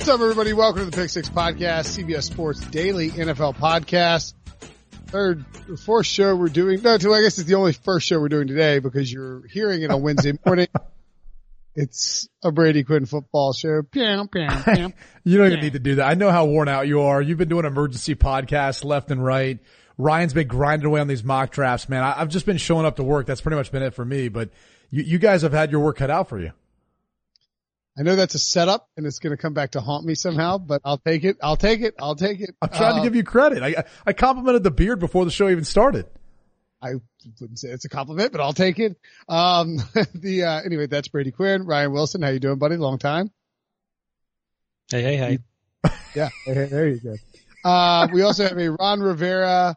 What's up, everybody? Welcome to the Pick Six Podcast, CBS Sports Daily NFL Podcast. Third, fourth show we're doing. No, I guess it's the only first show we're doing today because you're hearing it on Wednesday morning. It's a Brady Quinn football show. you don't even need to do that. I know how worn out you are. You've been doing emergency podcasts left and right. Ryan's been grinding away on these mock drafts, man. I, have just been showing up to work. That's pretty much been it for me. But you, you guys have had your work cut out for you. I know that's a setup and it's going to come back to haunt me somehow, but I'll take it. I'll take it. I'll take it. I'm trying to give you credit. I, I complimented the beard before the show even started. I wouldn't say it's a compliment, but I'll take it. Um, the, uh, anyway, that's Brady Quinn. Ryan Wilson. How you doing, buddy? Long time. Hey, hey, hey. yeah. Hey, there you go. Uh, we also have a Ron Rivera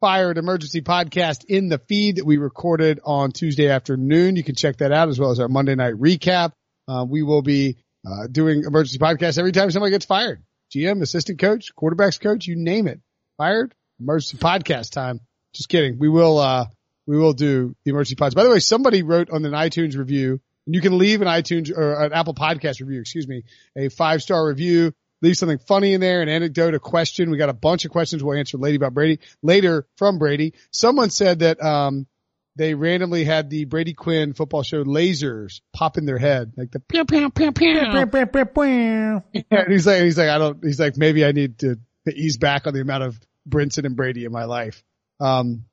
fired emergency podcast in the feed that we recorded on Tuesday afternoon. You can check that out as well as our Monday night recap. Uh, we will be uh, doing emergency podcasts every time somebody gets fired. GM, assistant coach, quarterbacks coach, you name it. Fired, emergency podcast time. Just kidding. We will, uh, we will do the emergency pods. By the way, somebody wrote on an iTunes review, and you can leave an iTunes or an Apple podcast review, excuse me, a five star review. Leave something funny in there, an anecdote, a question. We got a bunch of questions we'll answer Lady about Brady, later from Brady. Someone said that, um, they randomly had the Brady Quinn football show lasers pop in their head, like the pew pew pew pew. pew pew And he's like, he's like, I don't, he's like, maybe I need to, to ease back on the amount of Brinson and Brady in my life. Um,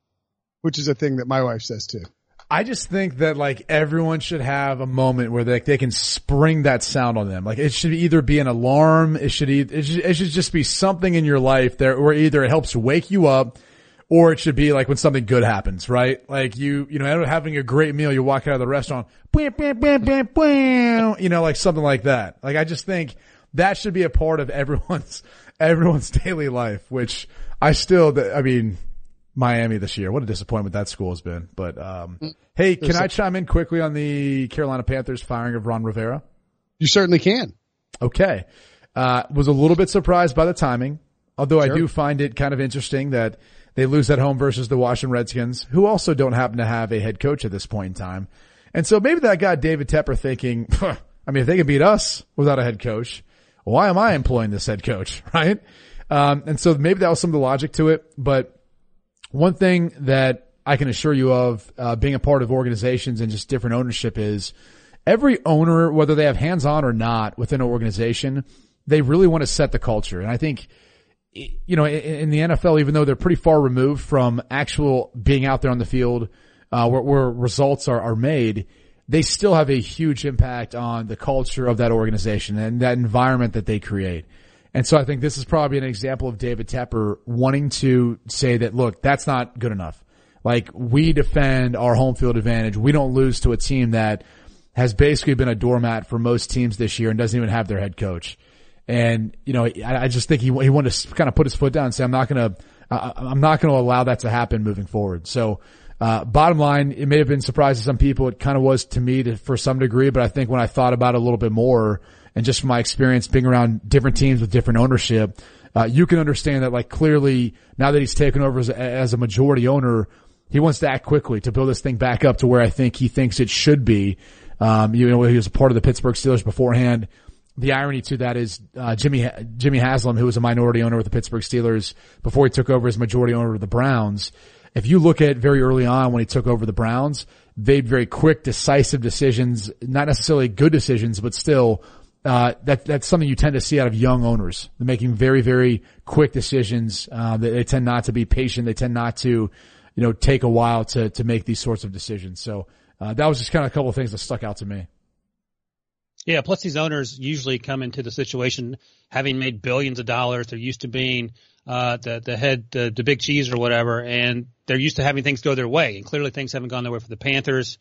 which is a thing that my wife says too. I just think that like everyone should have a moment where they, they can spring that sound on them. Like it should either be an alarm, it should, it should, it should just be something in your life there where either it helps wake you up or it should be like when something good happens, right? Like you, you know, having a great meal, you walk out of the restaurant, you know, like something like that. Like I just think that should be a part of everyone's, everyone's daily life, which I still, I mean, Miami this year. What a disappointment that school has been. But, um, hey, can I chime in quickly on the Carolina Panthers firing of Ron Rivera? You certainly can. Okay. Uh, was a little bit surprised by the timing, although sure. I do find it kind of interesting that they lose at home versus the Washington Redskins, who also don't happen to have a head coach at this point in time. And so maybe that got David Tepper thinking, I mean, if they can beat us without a head coach, why am I employing this head coach? Right. Um, and so maybe that was some of the logic to it. But one thing that I can assure you of, uh, being a part of organizations and just different ownership is every owner, whether they have hands on or not within an organization, they really want to set the culture. And I think you know, in, the NFL, even though they're pretty far removed from actual being out there on the field, uh, where, where results are, are made, they still have a huge impact on the culture of that organization and that environment that they create. And so I think this is probably an example of David Tepper wanting to say that, look, that's not good enough. Like we defend our home field advantage. We don't lose to a team that has basically been a doormat for most teams this year and doesn't even have their head coach. And, you know, I, I just think he, he wanted to kind of put his foot down and say, I'm not going to, I'm not going to allow that to happen moving forward. So, uh, bottom line, it may have been surprising to some people. It kind of was to me to, for some degree, but I think when I thought about it a little bit more and just from my experience being around different teams with different ownership, uh, you can understand that like clearly now that he's taken over as a, as a majority owner, he wants to act quickly to build this thing back up to where I think he thinks it should be. Um, you know, he was a part of the Pittsburgh Steelers beforehand the irony to that is uh, Jimmy Jimmy Haslam, who was a minority owner with the Pittsburgh Steelers before he took over as majority owner of the Browns. If you look at very early on when he took over the Browns, they made very quick, decisive decisions, not necessarily good decisions, but still, uh, that that's something you tend to see out of young owners. They're making very very quick decisions. Uh, they, they tend not to be patient. They tend not to, you know, take a while to to make these sorts of decisions. So uh, that was just kind of a couple of things that stuck out to me. Yeah, plus these owners usually come into the situation having made billions of dollars. They're used to being uh, the the head, the, the big cheese or whatever, and they're used to having things go their way. And clearly, things haven't gone their way for the Panthers.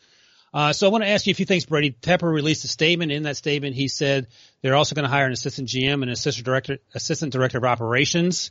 Uh, so I want to ask you a few things, Brady. Tepper released a statement. In that statement, he said they're also going to hire an assistant GM and assistant director, assistant director of operations.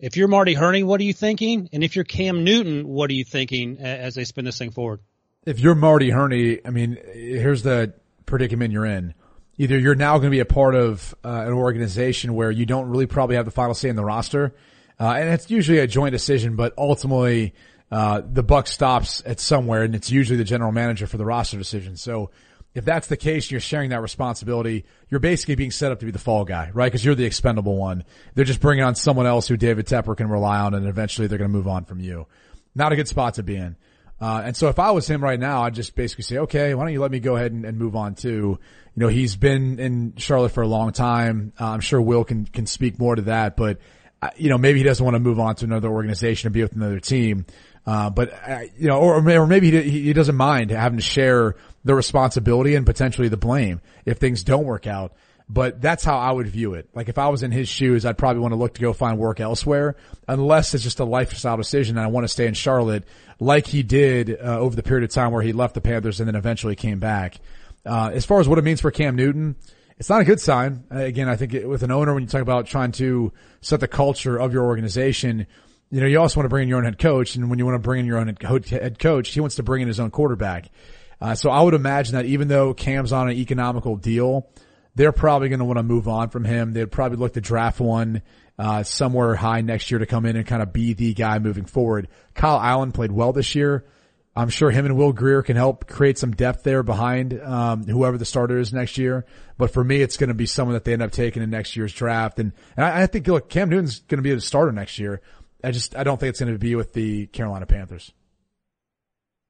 If you're Marty Hurney, what are you thinking? And if you're Cam Newton, what are you thinking as they spin this thing forward? If you're Marty Hurney, I mean, here's the predicament you're in either you're now going to be a part of uh, an organization where you don't really probably have the final say in the roster, uh, and it's usually a joint decision, but ultimately uh, the buck stops at somewhere, and it's usually the general manager for the roster decision. So if that's the case, you're sharing that responsibility. You're basically being set up to be the fall guy, right? Because you're the expendable one. They're just bringing on someone else who David Tepper can rely on, and eventually they're going to move on from you. Not a good spot to be in. Uh, and so if I was him right now, I'd just basically say, okay, why don't you let me go ahead and, and move on too? You know, he's been in Charlotte for a long time. Uh, I'm sure Will can, can speak more to that, but, uh, you know, maybe he doesn't want to move on to another organization and be with another team. Uh, but, uh, you know, or, or maybe he, he doesn't mind having to share the responsibility and potentially the blame if things don't work out. But that's how I would view it. Like if I was in his shoes, I'd probably want to look to go find work elsewhere unless it's just a lifestyle decision and I want to stay in Charlotte like he did uh, over the period of time where he left the Panthers and then eventually came back. Uh, as far as what it means for Cam Newton, it's not a good sign. Uh, again, I think it, with an owner, when you talk about trying to set the culture of your organization, you know, you also want to bring in your own head coach. And when you want to bring in your own head coach, he wants to bring in his own quarterback. Uh, so I would imagine that even though Cam's on an economical deal, they're probably going to want to move on from him. They'd probably look to draft one uh, somewhere high next year to come in and kind of be the guy moving forward. Kyle Allen played well this year. I'm sure him and Will Grier can help create some depth there behind um, whoever the starter is next year. But for me, it's going to be someone that they end up taking in next year's draft. And, and I, I think look, Cam Newton's going to be the starter next year. I just I don't think it's going to be with the Carolina Panthers.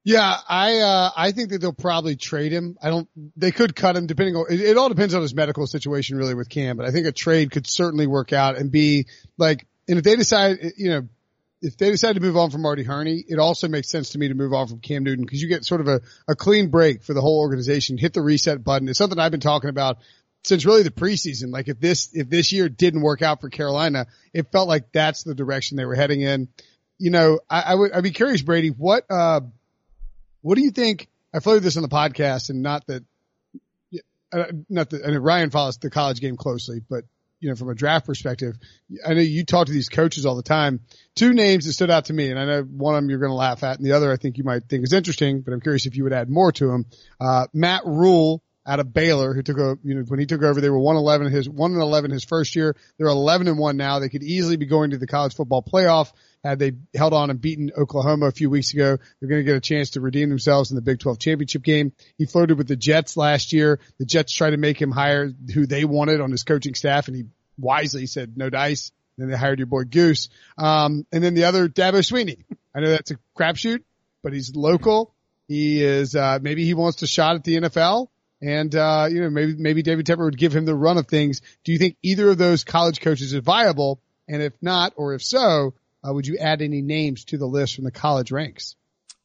Yeah, I uh, I think that they'll probably trade him. I don't. They could cut him depending on. It, it, all depends on his medical situation, really, with Cam. But I think a trade could certainly work out and be like. And if they decide, you know, if they decide to move on from Marty Hurney, it also makes sense to me to move on from Cam Newton because you get sort of a, a clean break for the whole organization. Hit the reset button. It's something I've been talking about since really the preseason. Like if this if this year didn't work out for Carolina, it felt like that's the direction they were heading in. You know, I, I would I'd be curious, Brady, what uh what do you think? I floated this on the podcast and not that, uh, not that, Ryan follows the college game closely, but you know, from a draft perspective, I know you talk to these coaches all the time. Two names that stood out to me, and I know one of them you're going to laugh at, and the other I think you might think is interesting, but I'm curious if you would add more to them. Uh, Matt Rhule out of Baylor, who took a, you know, when he took over, they were 111 his, 1 and 11 his first year. They're 11 and 1 now. They could easily be going to the college football playoff had they held on and beaten Oklahoma a few weeks ago. They're going to get a chance to redeem themselves in the Big 12 championship game. He flirted with the Jets last year. The Jets tried to make him hire who they wanted on his coaching staff and he wisely said no dice. Then they hired your boy Goose. Um, and then the other Dabo Swinney. I know that's a crapshoot, but he's local. He is, uh, maybe he wants to shot at the NFL. And, uh, you know, maybe, maybe David Tepper would give him the run of things. Do you think either of those college coaches is viable? And if not, or if so, uh, would you add any names to the list from the college ranks?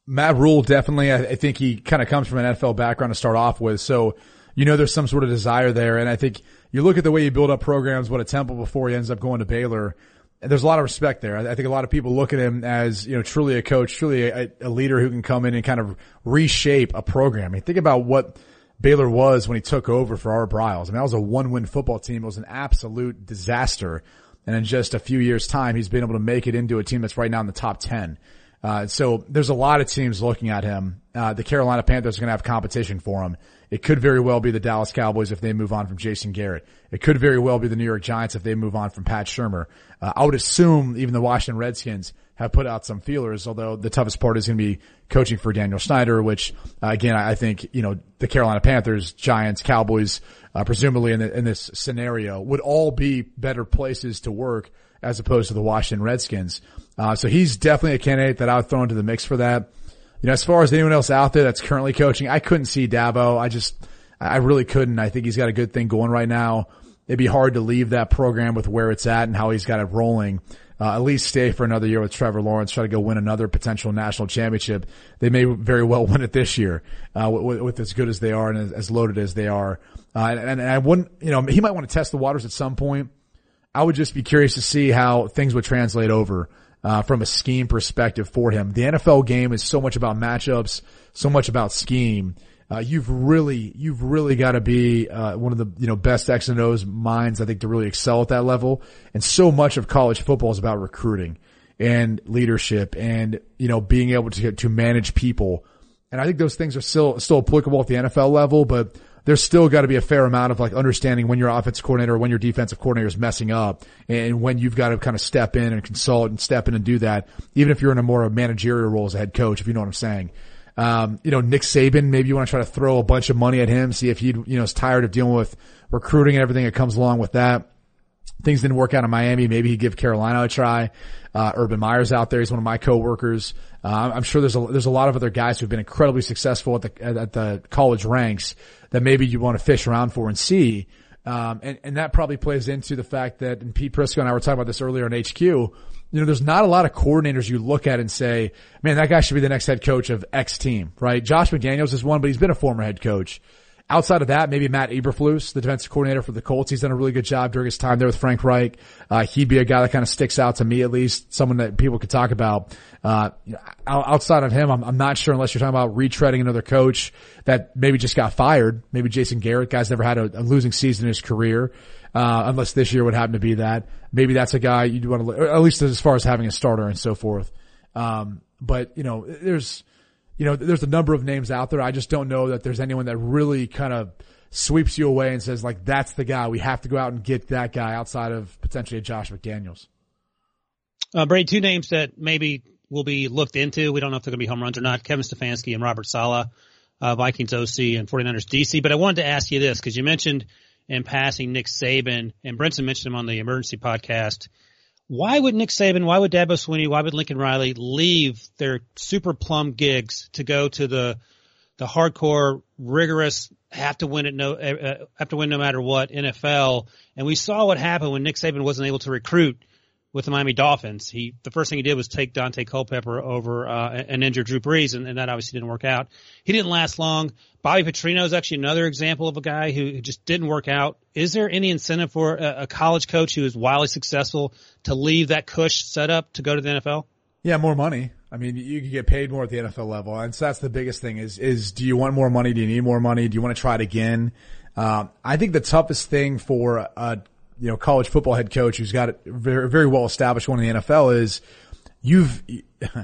Matt Rhule definitely. I, I think he kind of comes from an NFL background to start off with, so you know there's some sort of desire there. And I think you look at the way you build up programs, what a Temple before he ends up going to Baylor. There's a lot of respect there. I think a lot of people look at him as, you know, truly a coach, truly a, a leader who can come in and kind of reshape a program. I mean, think about what Baylor was when he took over for Art Briles. I mean, that was a one-win football team. It was an absolute disaster. And in just a few years time, he's been able to make it into a team that's right now in the top 10. Uh, so there's a lot of teams looking at him. Uh, the Carolina Panthers are going to have competition for him. It could very well be the Dallas Cowboys if they move on from Jason Garrett. It could very well be the New York Giants if they move on from Pat Shurmur. Uh, I would assume even the Washington Redskins have put out some feelers, although the toughest part is going to be coaching for Daniel Snyder, which uh, again, I think, you know, the Carolina Panthers, Giants, Cowboys, uh, presumably in, the, in this scenario would all be better places to work as opposed to the Washington Redskins. Uh, so he's definitely a candidate that I would throw into the mix for that. You know, as far as anyone else out there that's currently coaching, I couldn't see Dabo. I just, I really couldn't. I think he's got a good thing going right now. It'd be hard to leave that program with where it's at and how he's got it rolling uh, at least stay for another year with Trevor Lawrence, try to go win another potential national championship. They may very well win it this year, uh, with, with, as good as they are and as, loaded as they are. Uh, and, and I wouldn't, you know, he might want to test the waters at some point. I would just be curious to see how things would translate over. Uh, from a scheme perspective for him. The NFL game is so much about matchups, so much about scheme uh, you've really, you've really got to be uh, one of the you know best X and O's minds, I think, to really excel at that level. And so much of college football is about recruiting and leadership, and you know being able to to manage people. And I think those things are still still applicable at the NFL level, but there's still got to be a fair amount of like understanding when your offensive coordinator or when your defensive coordinator is messing up and when you've got to kind of step in and consult and step in and do that, even if you're in a more managerial role as a head coach, if you know what I'm saying. Um, you know, Nick Saban, maybe you want to try to throw a bunch of money at him, see if he, you know, is tired of dealing with recruiting and everything that comes along with that. Things didn't work out in Miami. Maybe he'd give Carolina a try. Uh, Urban Meyer's out there. He's one of my coworkers. Uh, I'm sure there's a, there's a lot of other guys who've been incredibly successful at the, at the college ranks that maybe you want to fish around for and see. Um, and, and that probably plays into the fact that, and Pete Prisco and I were talking about this earlier on HQ, you know, there's not a lot of coordinators you look at and say, man, that guy should be the next head coach of X team, right? Josh McDaniels is one, but he's been a former head coach. Outside of that, maybe Matt Eberflus, the defensive coordinator for the Colts. He's done a really good job during his time there with Frank Reich. Uh, he'd be a guy that kind of sticks out to me at least, someone that people could talk about. Uh, outside of him, I'm, I'm, not sure unless you're talking about retreading another coach that maybe just got fired. Maybe Jason Garrett, guy's never had a, a losing season in his career. Uh, unless this year would happen to be that. Maybe that's a guy you'd want to, at least as far as having a starter and so forth. Um, but you know, there's, you know, there's a number of names out there. I just don't know that there's anyone that really kind of sweeps you away and says like, that's the guy. We have to go out and get that guy outside of potentially Josh McDaniels. Uh, Brady, two names that maybe will be looked into. We don't know if they're going to be home runs or not. Kevin Stefanski and Robert Saleh, uh, Vikings OC and 49ers DC. But I wanted to ask you this because you mentioned in passing Nick Saban and Brinson mentioned him on the emergency podcast why would Nick Saban, why would Dabo Swinney, why would Lincoln Riley leave their super plum gigs to go to the the hardcore, rigorous, have to win it no, uh, have to win no matter what NFL? And we saw what happened when Nick Saban wasn't able to recruit with the Miami Dolphins. He the first thing he did was take Daunte Culpepper over uh, an injured Drew Brees, and, and, that obviously didn't work out. He didn't last long. Bobby Petrino is actually another example of a guy who just didn't work out. Is there any incentive for a, a college coach who is wildly successful to leave that cush setup to go to the NFL? Yeah, more money. I mean, you can get paid more at the NFL level, and so that's the biggest thing. Is is do you want more money? Do you need more money? Do you want to try it again? Um, I think the toughest thing for a you know, college football head coach who's got it very, very well established one in the NFL is you've,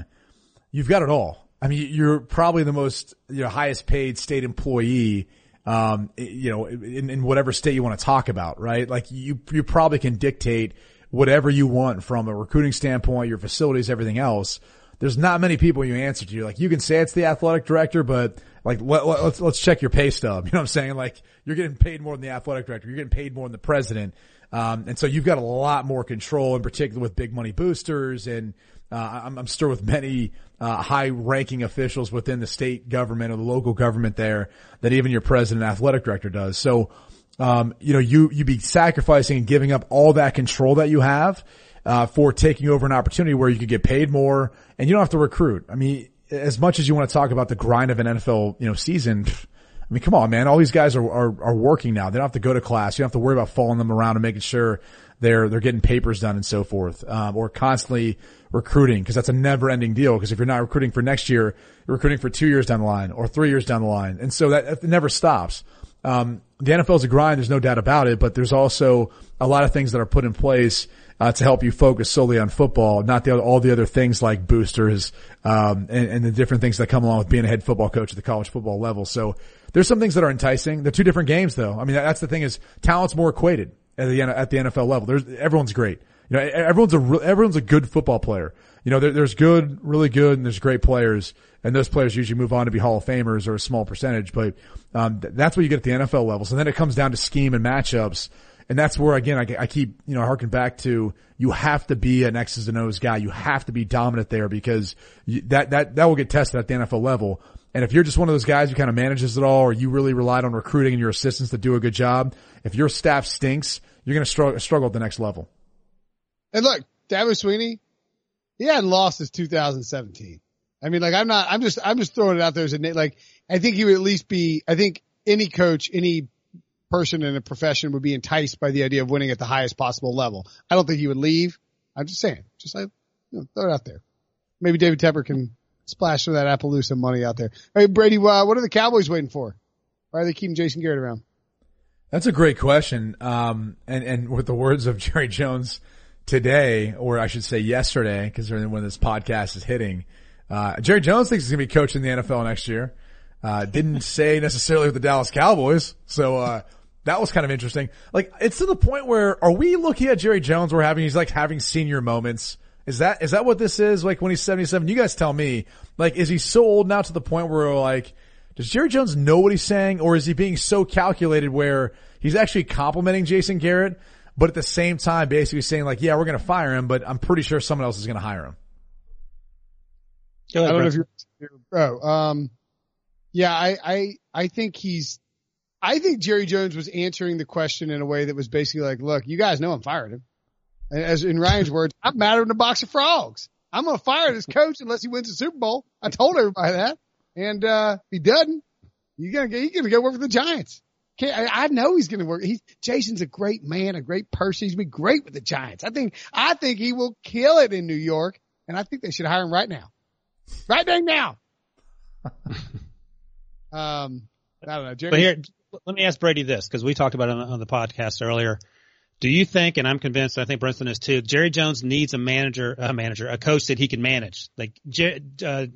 you've got it all. I mean, you're probably the most, you know, highest paid state employee, um, you know, in, in whatever state you want to talk about, right? Like you, you probably can dictate whatever you want from a recruiting standpoint, your facilities, everything else. There's not many people you answer to. Like you can say it's the athletic director, but like let, let's, let's check your pay stub. You know what I'm saying? Like you're getting paid more than the athletic director. You're getting paid more than the president. Um, and so you've got a lot more control in particular with big money boosters and, uh, I'm, I'm sure with many, uh, high ranking officials within the state government or the local government there that even your president athletic director does. So, um, you know, you, you'd be sacrificing and giving up all that control that you have, uh, for taking over an opportunity where you could get paid more and you don't have to recruit. I mean, as much as you want to talk about the grind of an NFL, you know, season, I mean, come on, man. All these guys are, are, are working now. They don't have to go to class. You don't have to worry about following them around and making sure they're, they're getting papers done and so forth. Um, or constantly recruiting because that's a never ending deal. Because if you're not recruiting for next year, you're recruiting for two years down the line or three years down the line. And so that, that never stops. Um, the NFL is a grind. There's no doubt about it, but there's also a lot of things that are put in place uh, to help you focus solely on football, not the all the other things like boosters um, and, and, the different things that come along with being a head football coach at the college football level. So there's some things that are enticing. They're two different games, though. I mean, that's the thing is talent's more equated at the at the NFL level. There's everyone's great. You know, everyone's a everyone's a good football player. You know, there, there's good, really good, and there's great players, and those players usually move on to be Hall of Famers or a small percentage. But um, that's what you get at the NFL level. So then it comes down to scheme and matchups. And that's where again, I, I keep, you know, harking back to you have to be an X's and O's guy. You have to be dominant there because you, that, that, that will get tested at the NFL level. And if you're just one of those guys who kind of manages it all or you really relied on recruiting and your assistants to do a good job, if your staff stinks, you're going to struggle, struggle at the next level. And look, Dabo Swinney, he hadn't lost since 2017. I mean, like I'm not, I'm just, I'm just throwing it out there as a, like, I think he would at least be, I think any coach, any person in a profession would be enticed by the idea of winning at the highest possible level. I don't think he would leave. I'm just saying, just like, you know, throw it out there. Maybe David Tepper can splash some of that Appaloosa money out there. Hey, Brady, uh, what are the Cowboys waiting for? Why are they keeping Jason Garrett around? That's a great question. Um, and, and with the words of Jerry Jones today, or I should say yesterday, because when this podcast is hitting, uh, Jerry Jones thinks he's going to be coaching the NFL next year. Uh, didn't say necessarily with the Dallas Cowboys. So, uh, that was kind of interesting. Like, it's to the point where are we looking at Jerry Jones? We're having, he's like having senior moments Is that, is that what this is? Like when he's 77, you guys tell me, like, is he so old now to the point where like, does Jerry Jones know what he's saying or is he being so calculated where he's actually complimenting Jason Garrett, but at the same time basically saying like, yeah, we're going to fire him, but I'm pretty sure someone else is going to hire him. Ahead, I don't know if you're, oh, um, yeah, I, I, I think he's, I think Jerry Jones was answering the question in a way that was basically like, look, you guys know I'm fired him. And as in Ryan's words, I'm madder than a box of frogs. I'm going to fire this coach unless he wins the Super Bowl. I told everybody that. And, uh, he doesn't. You're going to get, he's going to go work for the Giants. I, I know he's going to work. He's, Jason's a great man, a great person. He's been great with the Giants. I think, I think he will kill it in New York. And I think they should hire him right now. Right dang now. um, I don't know. Jerry, but here, let me ask Brady this because we talked about it on, on the podcast earlier. Do you think, and I'm convinced, I think Brinson is too, Jerry Jones needs a manager, a manager, a coach that he can manage. Like, uh,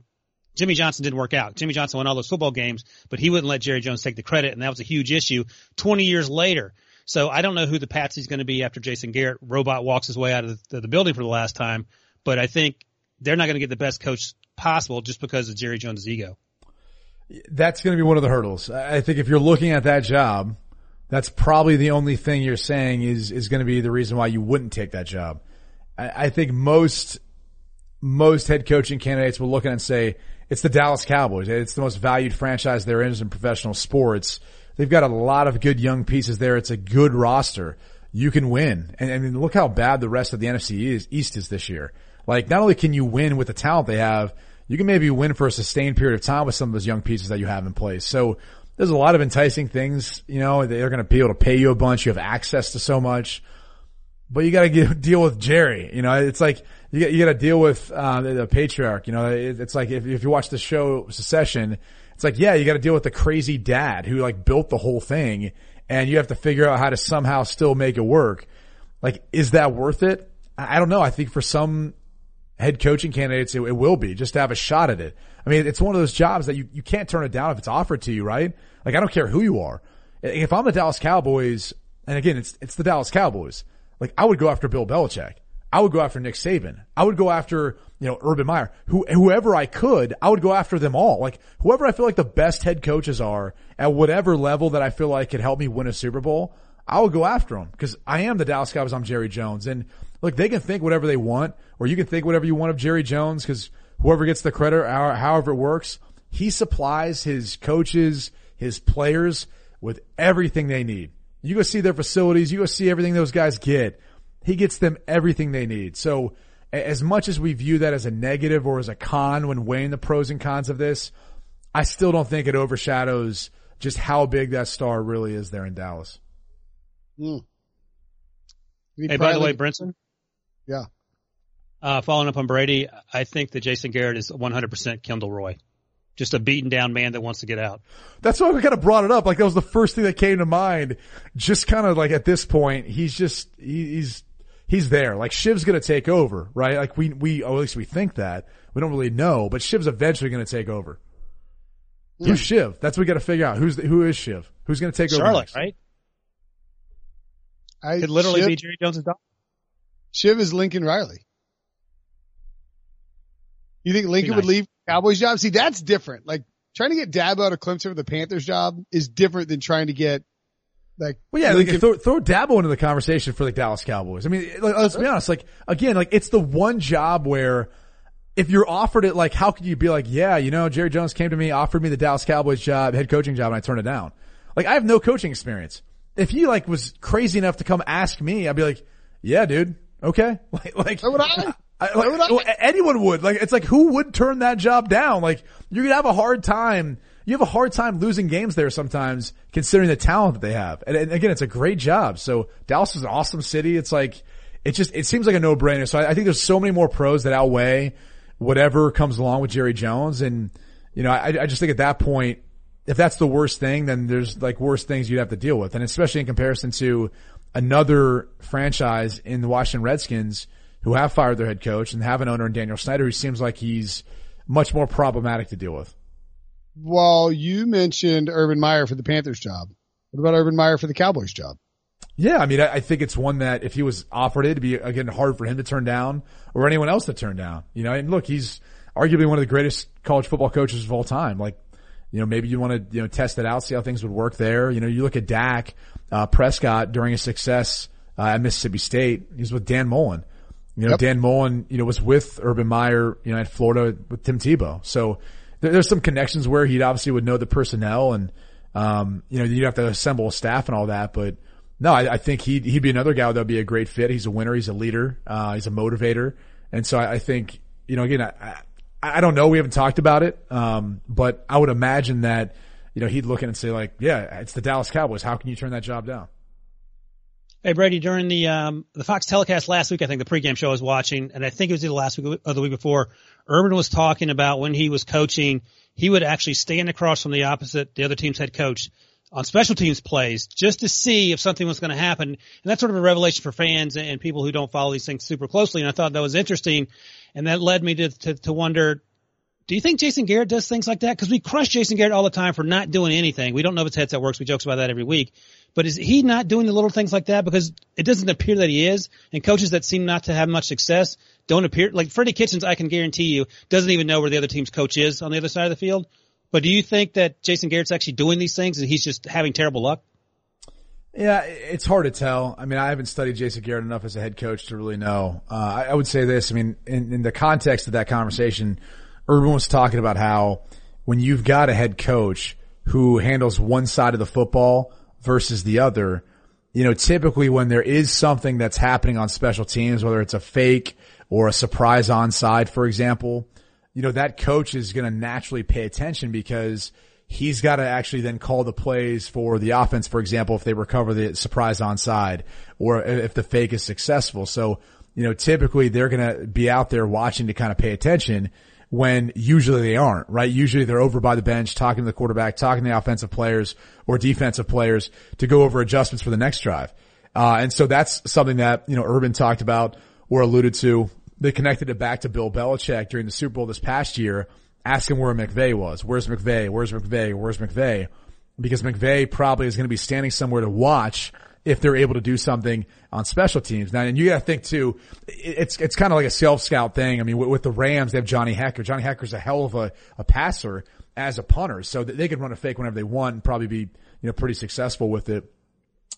Jimmy Johnson didn't work out. Jimmy Johnson won all those football games, but he wouldn't let Jerry Jones take the credit, and that was a huge issue 20 years later. So I don't know who the Patsy's going to be after Jason Garrett robot walks his way out of the, the building for the last time, but I think they're not going to get the best coach possible just because of Jerry Jones' ego. That's going to be one of the hurdles. I think if you're looking at that job, that's probably the only thing you're saying is, is going to be the reason why you wouldn't take that job. I, I think most, most head coaching candidates will look at it and say, it's the Dallas Cowboys. It's the most valued franchise there is in professional sports. They've got a lot of good young pieces there. It's a good roster. You can win. And I mean, look how bad the rest of the NFC is, East is this year. Like, not only can you win with the talent they have, you can maybe win for a sustained period of time with some of those young pieces that you have in place. So there's a lot of enticing things, you know, they're going to be able to pay you a bunch. You have access to so much, but you got to deal with Jerry. You know, it's like you got, you got to deal with, uh, the, the, patriarch. You know, it, it's like if, if you watch the show Succession, it's like, yeah, you got to deal with the crazy dad who like built the whole thing and you have to figure out how to somehow still make it work. Like, is that worth it? I don't know. I think for some head coaching candidates, it, it, will be just to have a shot at it. I mean, it's one of those jobs that you, you can't turn it down if it's offered to you, right? Like, I don't care who you are. If I'm the Dallas Cowboys, and again, it's, it's the Dallas Cowboys, like I would go after Bill Belichick. I would go after Nick Saban. I would go after, you know, Urban Meyer. Who, whoever I could, I would go after them all. Like whoever I feel like the best head coaches are at whatever level that I feel like could help me win a Super Bowl, I would go after them because I am the Dallas Cowboys. I'm Jerry Jones and look, they can think whatever they want, or you can think whatever you want of Jerry Jones because whoever gets the credit, however it works, he supplies his coaches, his players with everything they need. You go see their facilities, you go see everything those guys get. He gets them everything they need. So as much as we view that as a negative or as a con when weighing the pros and cons of this, I still don't think it overshadows just how big that star really is there in Dallas. Mm. Hey, by the way, Brinson, yeah. Uh, following up on Brady, I think that Jason Garrett is 100% Kendall Roy. Just a beaten down man that wants to get out. That's why we kind of brought it up. Like that was the first thing that came to mind. Just kind of like at this point, he's just, he's, he's there. Like Shiv's going to take over, right? Like we, we, or at least we think that. We don't really know, but Shiv's eventually going to take over. Mm. Who's Shiv? That's what we got to figure out. Who's, the, who is Shiv? Who's going to take Charlotte, over next? right? I, Could literally Shiv, be Jerry Jones' dog. Shiv is Lincoln Riley. You think Lincoln nice. would leave Cowboys job? See, that's different. Like trying to get Dabo out of Clemson for the Panthers job is different than trying to get like. Well, yeah, like throw, throw Dabo into the conversation for the Dallas Cowboys. I mean, like, let's be honest. Like again, like it's the one job where if you're offered it, like how could you be like, yeah, you know, Jerry Jones came to me, offered me the Dallas Cowboys job, head coaching job, and I turned it down. Like I have no coaching experience. If he like was crazy enough to come ask me, I'd be like, yeah, dude, okay. Like, like, would I. Oh, I, like, anyone would. Like, it's like, who would turn that job down? Like, you're gonna have a hard time. You have a hard time losing games there sometimes, considering the talent that they have. And, and again, it's a great job. So Dallas is an awesome city. It's like, it just, it seems like a no-brainer. So I, I think there's so many more pros that outweigh whatever comes along with Jerry Jones. And, you know, I, I just think at that point, if that's the worst thing, then there's like worse things you'd have to deal with. And especially in comparison to another franchise in the Washington Redskins who have fired their head coach and have an owner in Daniel Snyder who seems like he's much more problematic to deal with. Well, you mentioned Urban Meyer for the Panthers job. What about Urban Meyer for the Cowboys job? Yeah, I mean, I, I think it's one that if he was offered it, it'd be again hard for him to turn down or anyone else to turn down. You know, and look, he's arguably one of the greatest college football coaches of all time. Like, you know, maybe you want to you know test it out, see how things would work there. You know, you look at Dak uh, Prescott during his success uh, at Mississippi State. He's with Dan Mullen. You know, yep. Dan Mullen, you know, was with Urban Meyer, you know, at Florida with Tim Tebow. So there, there's some connections where he obviously would know the personnel and, um, you know, you'd have to assemble a staff and all that, but no, I, I think he'd, he'd be another guy that would be a great fit. He's a winner. He's a leader. Uh, he's a motivator. And so I, I think, you know, again, I, I don't know. We haven't talked about it. Um, but I would imagine that, you know, he'd look in and say like, yeah, it's the Dallas Cowboys. How can you turn that job down? Hey Brady, during the um, the Fox telecast last week, I think the pregame show I was watching, and I think it was either last week or the week before. Urban was talking about when he was coaching, he would actually stand across from the opposite, the other team's head coach, on special teams plays just to see if something was going to happen. And that's sort of a revelation for fans and people who don't follow these things super closely. And I thought that was interesting. And that led me to, to, to wonder, do you think Jason Garrett does things like that? Because we crush Jason Garrett all the time for not doing anything. We don't know if his headset works. We joke about that every week. But is he not doing the little things like that? Because it doesn't appear that he is. And coaches that seem not to have much success don't appear like Freddie Kitchens. I can guarantee you doesn't even know where the other team's coach is on the other side of the field. But do you think that Jason Garrett's actually doing these things and he's just having terrible luck? Yeah, it's hard to tell. I mean, I haven't studied Jason Garrett enough as a head coach to really know. Uh, I, would say this. I mean, in, in the context of that conversation, Urban was talking about how when you've got a head coach who handles one side of the football versus the other, you know, typically when there is something that's happening on special teams, whether it's a fake or a surprise onside, for example, you know, that coach is going to naturally pay attention because he's got to actually then call the plays for the offense, for example, if they recover the surprise onside or if the fake is successful. So, you know, typically they're going to be out there watching to kind of pay attention when usually they aren't, right? Usually they're over by the bench talking to the quarterback, talking to the offensive players or defensive players to go over adjustments for the next drive. Uh, and so that's something that, you know, Urban talked about or alluded to. They connected it back to Bill Belichick during the Super Bowl this past year, asking where McVay was. Where's McVay? Where's McVay? Where's McVay? Because McVay probably is going to be standing somewhere to watch if they're able to do something on special teams. Now, and you got to think too, it's, it's kind of like a self scout thing. I mean, with, with, the Rams, they have Johnny Hekker. Johnny Hekker's a hell of a, a passer as a punter, so they could run a fake whenever they want and probably be, you know, pretty successful with it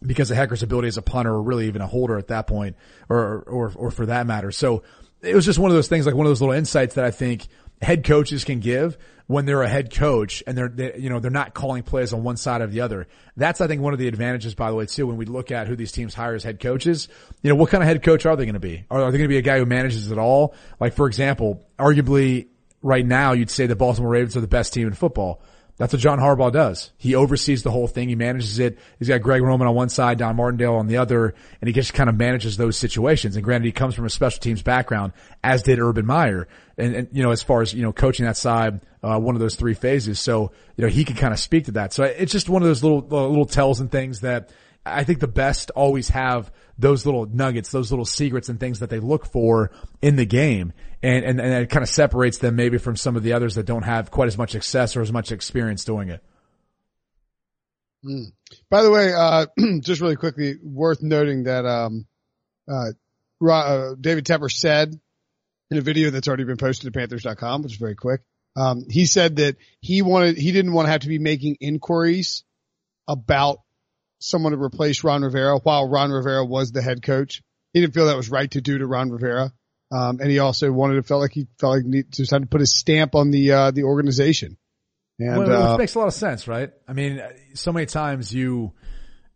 because the Hekker's ability as a punter or really even a holder at that point or, or, or for that matter. So it was just one of those things, like one of those little insights that I think head coaches can give when they're a head coach and they're, they, you know, they're not calling plays on one side or the other. That's, I think, one of the advantages, by the way, too, when we look at who these teams hire as head coaches. You know, what kind of head coach are they going to be? Are, are they going to be a guy who manages it all? Like, for example, arguably right now, you'd say the Baltimore Ravens are the best team in football. That's what John Harbaugh does. He oversees the whole thing. He manages it. He's got Greg Roman on one side, Don Martindale on the other, and he just kind of manages those situations. And granted, he comes from a special teams background, as did Urban Meyer. And, and you know, as far as, you know, coaching that side, uh, one of those three phases. So, you know, he can kind of speak to that. So it's just one of those little, uh, little tells and things that I think the best always have those little nuggets, those little secrets and things that they look for in the game. And, and, and it kind of separates them maybe from some of the others that don't have quite as much success or as much experience doing it. Mm. By the way, uh, just really quickly, worth noting that, um, uh, uh, David Tepper said in a video that's already been posted to Panthers.com, which is very quick. Um, he said that he wanted, he didn't want to have to be making inquiries about someone to replace Ron Rivera while Ron Rivera was the head coach. He didn't feel that was right to do to Ron Rivera. Um, and he also wanted to felt like he felt like he just had to put his stamp on the, uh, the organization. And, well, uh, makes a lot of sense, right? I mean, so many times you,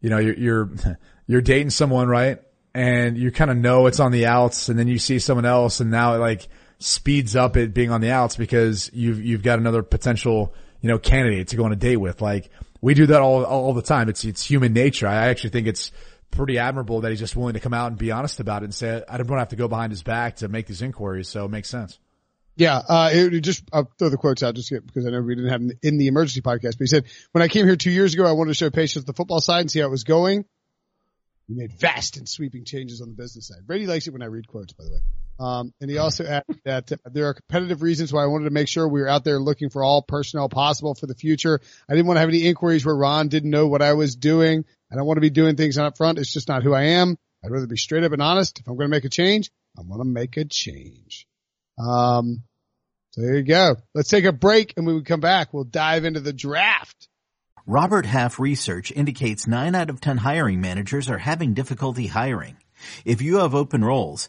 you know, you're, you're, you're dating someone, right? And you kind of know it's on the outs and then you see someone else and now it like speeds up it being on the outs because you've, you've got another potential, you know, candidate to go on a date with. Like, we do that all, all the time. It's, it's human nature. I actually think it's pretty admirable that he's just willing to come out and be honest about it and say, I don't have to go behind his back to make these inquiries. So it makes sense. Yeah, uh, it, it just, I'll throw the quotes out just because I know we didn't have them in the emergency podcast, but he said, when I came here two years ago, I wanted to show patience the football side and see how it was going. We made vast and sweeping changes on the business side. Brady likes it when I read quotes, by the way. Um, and he also added that there are competitive reasons why I wanted to make sure we were out there looking for all personnel possible for the future. I didn't want to have any inquiries where Ron didn't know what I was doing. I don't want to be doing things up front. It's just not who I am. I'd rather be straight up and honest. If I'm going to make a change, I'm going to make a change. Um, so there you go. Let's take a break and when we come back, we'll dive into the draft. Robert Half research indicates 9 out of 10 hiring managers are having difficulty hiring. If you have open roles,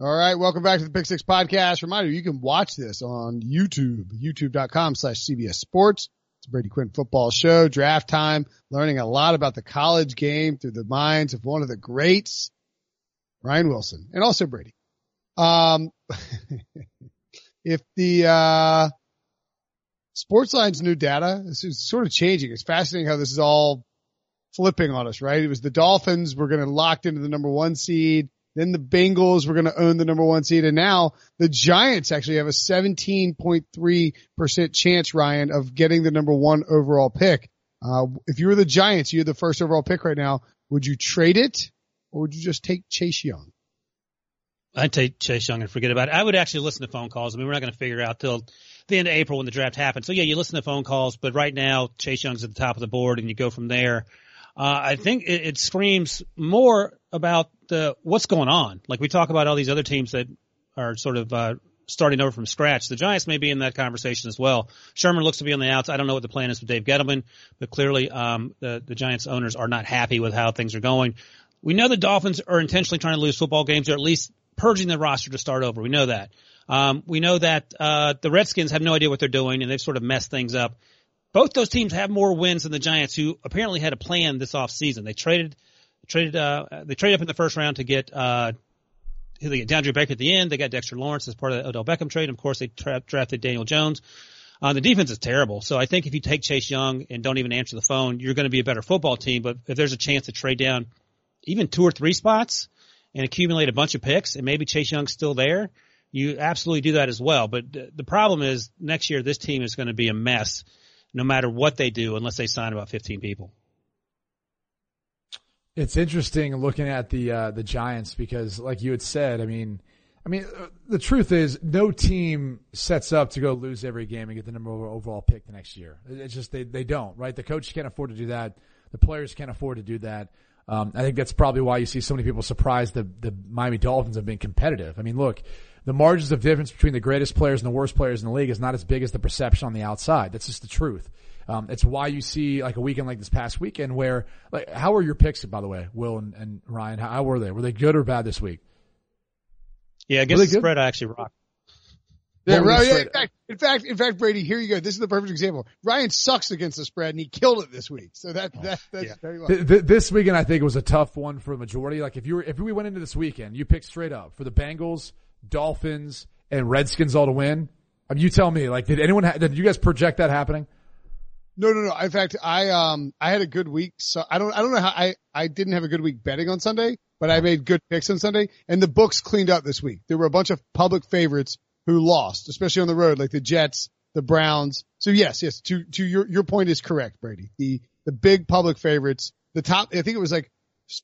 All right. Welcome back to the Pick Six podcast. Reminder, you can watch this on YouTube, youtube.com slash CBS Sports. It's Brady Quinn football show, draft time, learning a lot about the college game through the minds of one of the greats, Ryan Wilson, and also Brady. Um, if the, uh, Sportsline's new data, is sort of changing. It's fascinating how this is all flipping on us, right? It was the Dolphins were going to locked into the number one seed. Then the Bengals were going to own the number one seed. And now the Giants actually have a 17.3% chance, Ryan, of getting the number one overall pick. Uh, if you were the Giants, you're the first overall pick right now. Would you trade it or would you just take Chase Young? I'd take Chase Young and forget about it. I would actually listen to phone calls. I mean, we're not going to figure out till the end of April when the draft happens. So yeah, you listen to phone calls, but right now Chase Young's at the top of the board and you go from there. Uh, I think it, it screams more about the what's going on. Like we talk about all these other teams that are sort of uh, starting over from scratch. The Giants may be in that conversation as well. Shurmur looks to be on the outs. I don't know what the plan is with Dave Gettleman, but clearly um, the the Giants owners are not happy with how things are going. We know the Dolphins are intentionally trying to lose football games, or at least purging the roster to start over. We know that. Um, we know that uh, the Redskins have no idea what they're doing, and they've sort of messed things up. Both those teams have more wins than the Giants, who apparently had a plan this off season. They traded traded uh, they traded up in the first round to get uh, they get DeAndre Baker at the end. They got Dexter Lawrence as part of the Odell Beckham trade. And of course, they tra- drafted Daniel Jones. Uh, the defense is terrible. So I think if you take Chase Young and don't even answer the phone, you're going to be a better football team. But if there's a chance to trade down even two or three spots and accumulate a bunch of picks and maybe Chase Young's still there, you absolutely do that as well. But the problem is next year, this team is going to be a mess no matter what they do unless they sign about 15 people. It's interesting looking at the uh, the Giants because, like you had said, I mean, I mean, uh, the truth is, no team sets up to go lose every game and get the number one overall pick the next year. It's just they they don't, right? The coach can't afford to do that. The players can't afford to do that. Um, I think that's probably why you see so many people surprised the the Miami Dolphins have been competitive. I mean, look, the margins of difference between the greatest players and the worst players in the league is not as big as the perception on the outside. That's just the truth. Um, it's why you see like a weekend like this past weekend where like how were your picks by the way, Will and, and Ryan? How, how, were they? Were they good or bad this week? Yeah, against the spread I actually rocked. Yeah, right, yeah, in fact, in fact, in fact, Brady, here you go. This is the perfect example. Ryan sucks against the spread and he killed it this week. So that, that, that's yeah. very well. this weekend, I think was a tough one for the majority. Like if you were, if we went into this weekend, you picked straight up for the Bengals, Dolphins, and Redskins all to win. I mean, you tell me, like, did anyone, ha- did you guys project that happening? No, no, no. In fact, I um I had a good week. So I don't I don't know how I I didn't have a good week betting on Sunday, but I made good picks on Sunday, and the books cleaned up this week. There were a bunch of public favorites who lost, especially on the road, like the Jets, the Browns. So yes, yes. To to your your point is correct, Brady. The the big public favorites, the top. I think it was like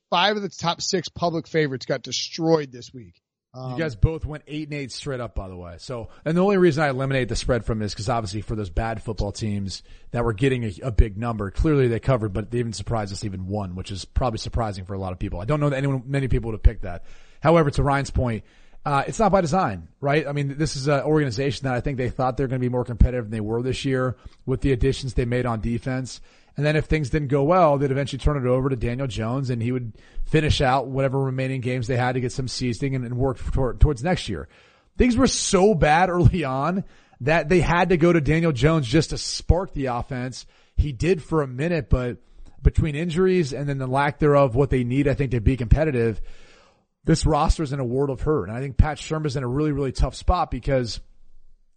five of the top six public favorites got destroyed this week. Um, you guys both went eight and eight straight up, by the way. So, and the only reason I eliminate the spread from this, because obviously for those bad football teams that were getting a, a, big number, clearly they covered, but they even surprised us even one, which is probably surprising for a lot of people. I don't know that anyone, many people would have picked that. However, to Ryan's point, uh, it's not by design, right? I mean, this is an organization that I think they thought they're going to be more competitive than they were this year with the additions they made on defense. And then if things didn't go well, they'd eventually turn it over to Daniel Jones and he would finish out whatever remaining games they had to get some seasoning and, and work toward, towards next year. Things were so bad early on that they had to go to Daniel Jones just to spark the offense. He did for a minute, but between injuries and then the lack thereof, what they need, I think, to be competitive, this roster is in a world of hurt. And I think Pat Shurmur's in a really, really tough spot because,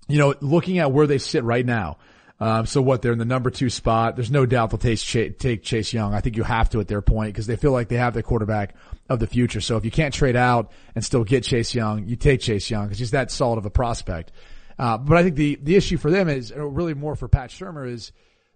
you know, looking at where they sit right now, um, so what? They're in the number two spot. There's no doubt they'll take, Chase, take Chase Young. I think you have to at their point because they feel like they have the quarterback of the future. So if you can't trade out and still get Chase Young, you take Chase Young because he's that solid of a prospect. Uh, but I think the, the issue for them is really more for Pat Shurmur is,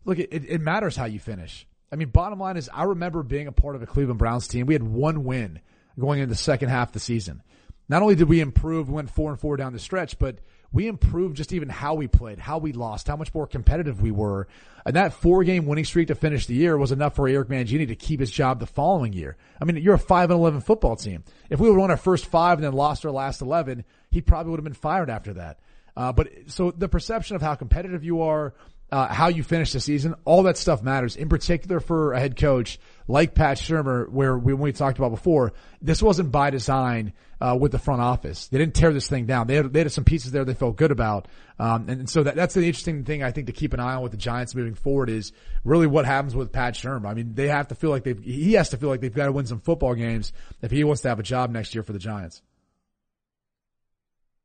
look, it, it matters how you finish. I mean, bottom line is I remember being a part of a Cleveland Browns team. We had one win going into the second half of the season. Not only did we improve, went four and four down the stretch, but we improved just even how we played, how we lost, how much more competitive we were. And that four game winning streak to finish the year was enough for Eric Mangini to keep his job the following year. I mean, you're a 5 and 11 football team. If we would won our first five and then lost our last 11, he probably would have been fired after that. Uh, but so the perception of how competitive you are, uh, how you finish the season, all that stuff matters. In particular for a head coach like Pat Shurmur, where we, we talked about before, this wasn't by design uh, with the front office. They didn't tear this thing down. They had, they had some pieces there they felt good about, um, and, and, so that, that's the interesting thing I think to keep an eye on with the Giants moving forward is really what happens with Pat Shurmur. I mean, they have to feel like they he has to feel like they've got to win some football games if he wants to have a job next year for the Giants.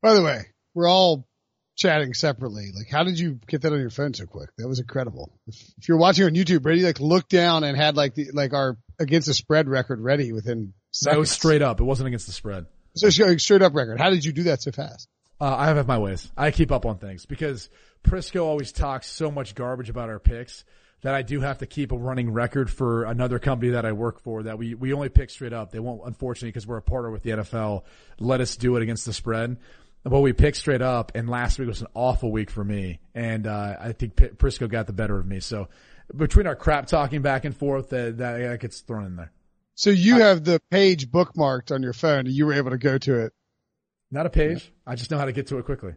By the way, we're all chatting separately. Like, how did you get that on your phone so quick? That was incredible. If, if you're watching on YouTube, Brady like looked down and had like the like our against the spread record ready within. Seconds. That was straight up. It wasn't against the spread. So straight up record. How did you do that so fast? Uh, I have my ways. I keep up on things because Prisco always talks so much garbage about our picks that I do have to keep a running record for another company that I work for that we, we only pick straight up. They won't, unfortunately, because we're a partner with the NFL, let us do it against the spread. But we picked straight up and last week was an awful week for me. And, uh, I think P- Prisco got the better of me. So between our crap talking back and forth, that, that gets thrown in there. So you I, have the page bookmarked on your phone. You were able to go to it. Not a page. I just know how to get to it quickly.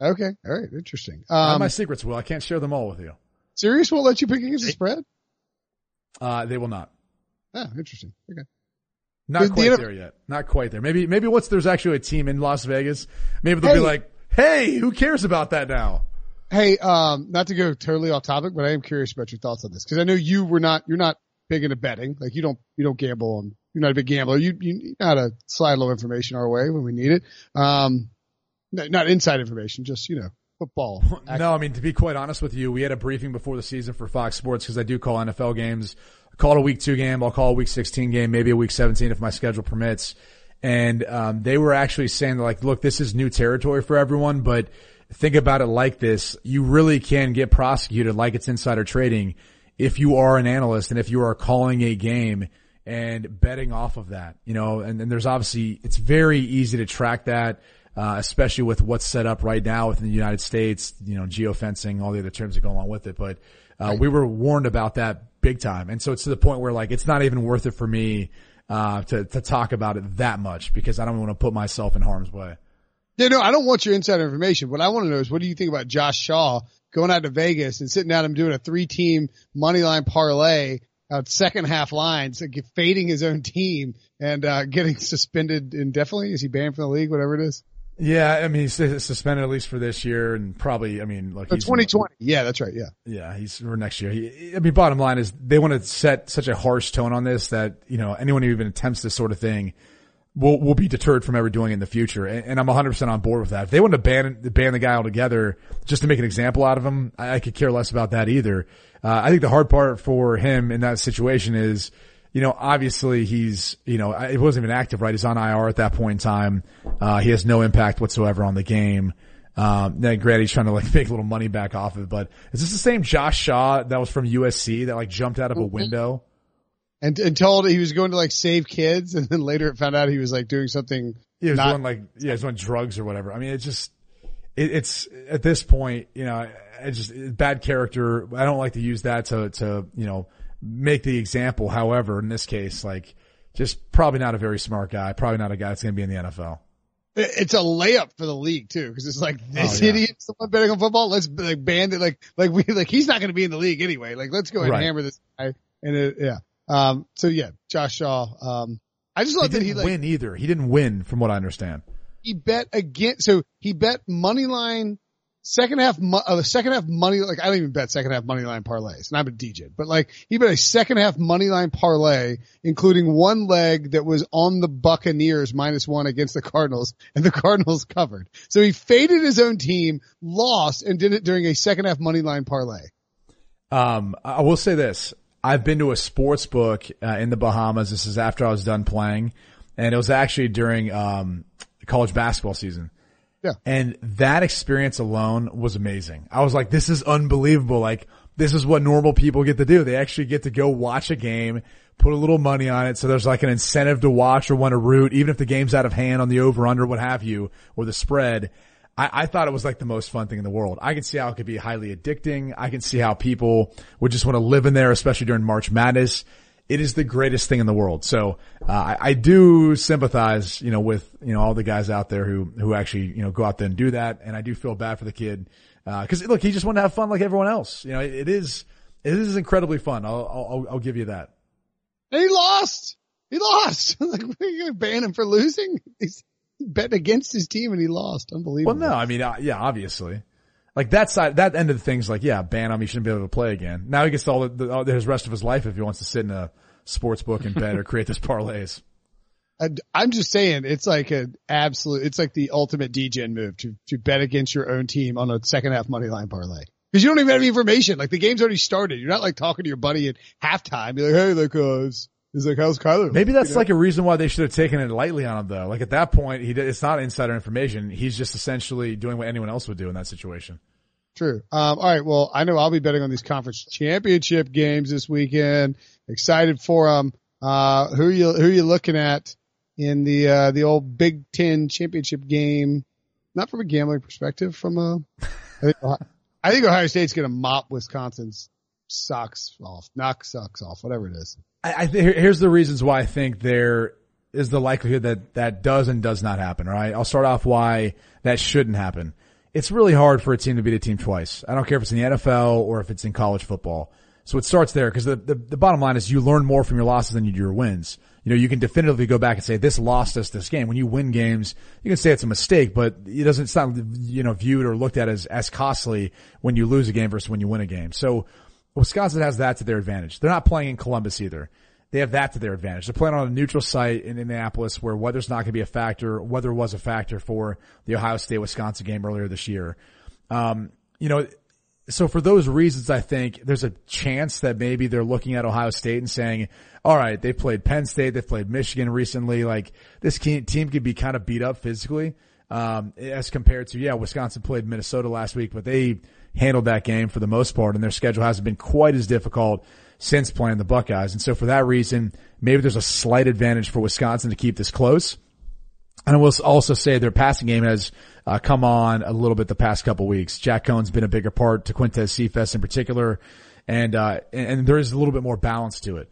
Okay. All right. Interesting. Um, my secrets, Will. I can't share them all with you. Sirius won't let you pick against the spread? Uh, they will not. Oh, interesting. Okay. Not quite the, there yet. Not quite there. Maybe, maybe once there's actually a team in Las Vegas, maybe they'll hey, be like, hey, who cares about that now? Hey, um, not to go totally off topic, but I am curious about your thoughts on this because I know you were not, you're not big into betting. Like you don't, you don't gamble on, you're not a big gambler. You, you know how to slide a little information our way when we need it. Um, not inside information, just, you know, football. No, I mean, to be quite honest with you, we had a briefing before the season for Fox Sports because I do call NFL games. I call it a week two game. I'll call a week 16 game, maybe a week 17 if my schedule permits. And, um, they were actually saying like, look, this is new territory for everyone, but think about it like this. You really can get prosecuted like it's insider trading if you are an analyst and if you are calling a game and betting off of that, you know, and, and there's obviously, it's very easy to track that, uh, especially with what's set up right now within the United States, you know, geofencing, all the other terms that go along with it. But, uh, right. we were warned about that big time. And so it's to the point where like, it's not even worth it for me, uh, to, to talk about it that much because I don't want to put myself in harm's way. Yeah, no, I don't want your inside information. What I want to know is what do you think about Josh Shaw going out to Vegas and sitting down and doing a three team money line parlay out second half lines, fading his own team and, uh, getting suspended indefinitely? Is he banned from the league, whatever it is? Yeah, I mean, he's suspended at least for this year and probably, I mean, like. 2020. Yeah, that's right. Yeah. Yeah, he's for next year. He, I mean, bottom line is they want to set such a harsh tone on this that, you know, anyone who even attempts this sort of thing will will be deterred from ever doing it in the future. And, and I'm 100% on board with that. If they want to ban ban the guy altogether just to make an example out of him, I, I could care less about that either. Uh, I think the hard part for him in that situation is, you know, obviously he's, you know, it wasn't even active, right? He's on IR at that point in time. Uh, he has no impact whatsoever on the game. Um, then granted, he's trying to like make a little money back off of it, but is this the same Josh Shaw that was from USC that like jumped out of a mm-hmm. window? and, and told he was going to like save kids. And then later it found out he was like doing something. He was not, doing like, yeah, he was doing drugs or whatever. I mean, it's just, it, it's at this point, you know, it's just bad character. I don't like to use that to, to, you know, make the example. However, in this case, like just probably not a very smart guy. Probably not a guy that's going to be in the NFL. It's a layup for the league too, because it's like this oh, yeah. idiot someone betting on football. Let's like ban it. Like like we like he's not going to be in the league anyway. Like let's go ahead right. and hammer this guy. And it, yeah. Um. So yeah, Josh Shaw. Um. I just love he that he like, win either. He didn't win, from what I understand. He bet again. So he bet money line second half, uh, second half money, like I don't even bet second half money line parlays and I'm a DJ, but like he bet a second half money line parlay, including one leg that was on the Buccaneers minus one against the Cardinals and the Cardinals covered. So he faded his own team, lost and did it during a second half money line parlay. Um, I will say this. I've been to a sports book uh, in the Bahamas. This is after I was done playing and it was actually during, um, college basketball season. Yeah. And that experience alone was amazing. I was like, this is unbelievable. Like, this is what normal people get to do. They actually get to go watch a game, put a little money on it. So there's like an incentive to watch or want to root, even if the game's out of hand on the over under, what have you, or the spread. I, I thought it was like the most fun thing in the world. I can see how it could be highly addicting. I can see how people would just want to live in there, especially during March Madness it is the greatest thing in the world. So uh, I, I, do sympathize, you know, with you know all the guys out there who who actually you know go out there and do that, and I do feel bad for the kid because uh, look, he just wanted to have fun like everyone else. You know, it, it is it is incredibly fun. I'll, I'll I'll give you that. And he lost. He lost. like, are you going to ban him for losing? He's betting against his team and he lost. Unbelievable. Well, no, I mean, uh, yeah, obviously. Like that side, that end of the thing's like, yeah, ban him. He shouldn't be able to play again. Now he gets all the, the all, his rest of his life if he wants to sit in a sports book and bet or create this parlays. I'm just saying, it's like an absolute, it's like the ultimate DGen move to, to bet against your own team on a second half money line parlay. Cause you don't even have any information. Like the game's already started. You're not like talking to your buddy at halftime. You're like, hey, like, uh, He's like, how's Kyler? Maybe that's you know? like a reason why they should have taken it lightly on him though. Like at that point, he, did, it's not insider information. He's just essentially doing what anyone else would do in that situation. True. Um, all right. Well, I know I'll be betting on these conference championship games this weekend. Excited for them. Uh, who are you, who are you looking at in the, uh, the old Big Ten championship game? Not from a gambling perspective, from a, I think, Ohio, I think Ohio State's going to mop Wisconsin's socks off, knock socks off, whatever it is. I, I here's the reasons why I think there is the likelihood that that does and does not happen. Right. I'll start off why that shouldn't happen it's really hard for a team to beat a team twice. I don't care if it's in the NFL or if it's in college football. So it starts there because the, the, the, bottom line is you learn more from your losses than you do your wins. You know, you can definitively go back and say this lost us this game. When you win games, you can say it's a mistake, but it doesn't, it's not, you know, viewed or looked at as, as costly when you lose a game versus when you win a game. So Wisconsin has that to their advantage. They're not playing in Columbus either they have that to their advantage. They're playing on a neutral site in Indianapolis where weather's not going to be a factor. Weather was a factor for the Ohio State Wisconsin game earlier this year. Um, you know, so for those reasons, I think there's a chance that maybe they're looking at Ohio State and saying, all right, they've played Penn State, they've played Michigan recently. Like this team could be kind of beat up physically. Um, as compared to, yeah, Wisconsin played Minnesota last week, but they handled that game for the most part and their schedule hasn't been quite as difficult since playing the Buckeyes. And so for that reason, maybe there's a slight advantage for Wisconsin to keep this close. And I will also say their passing game has uh, come on a little bit the past couple weeks. Jack Coan's been a bigger part to Quintez Cephus in particular, and uh, and there is a little bit more balance to it.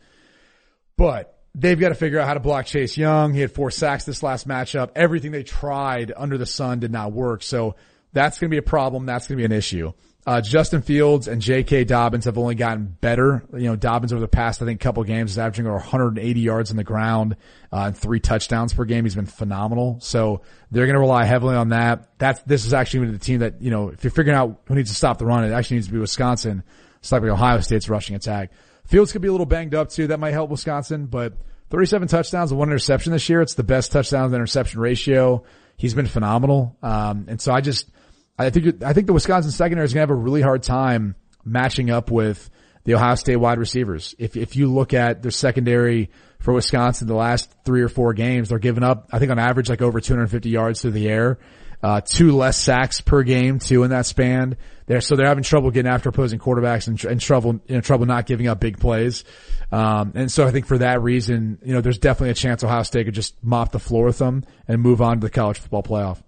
But they've got to figure out how to block Chase Young. He had four sacks this last matchup. Everything they tried under the sun did not work. So that's going to be a problem. That's going to be an issue. Uh, Justin Fields and J.K. Dobbins have only gotten better. You know, Dobbins over the past, I think, couple games is averaging over 180 yards on the ground, uh, and three touchdowns per game. He's been phenomenal. So they're going to rely heavily on that. That's, this is actually the team that, you know, if you're figuring out who needs to stop the run, it actually needs to be Wisconsin, stopping Ohio State's rushing attack. Fields could be a little banged up too. That might help Wisconsin, but 37 touchdowns and one interception this year. It's the best touchdown to interception ratio. He's been phenomenal. Um, and so I just, I think I think the Wisconsin secondary is going to have a really hard time matching up with the Ohio State wide receivers. If if you look at their secondary for Wisconsin, the last three or four games, they're giving up, I think on average, like over 250 yards through the air. uh, two less sacks per game too in that span. There, so they're having trouble getting after opposing quarterbacks and, and trouble, you know, trouble not giving up big plays. Um, and so I think for that reason, you know, there's definitely a chance Ohio State could just mop the floor with them and move on to the college football playoff.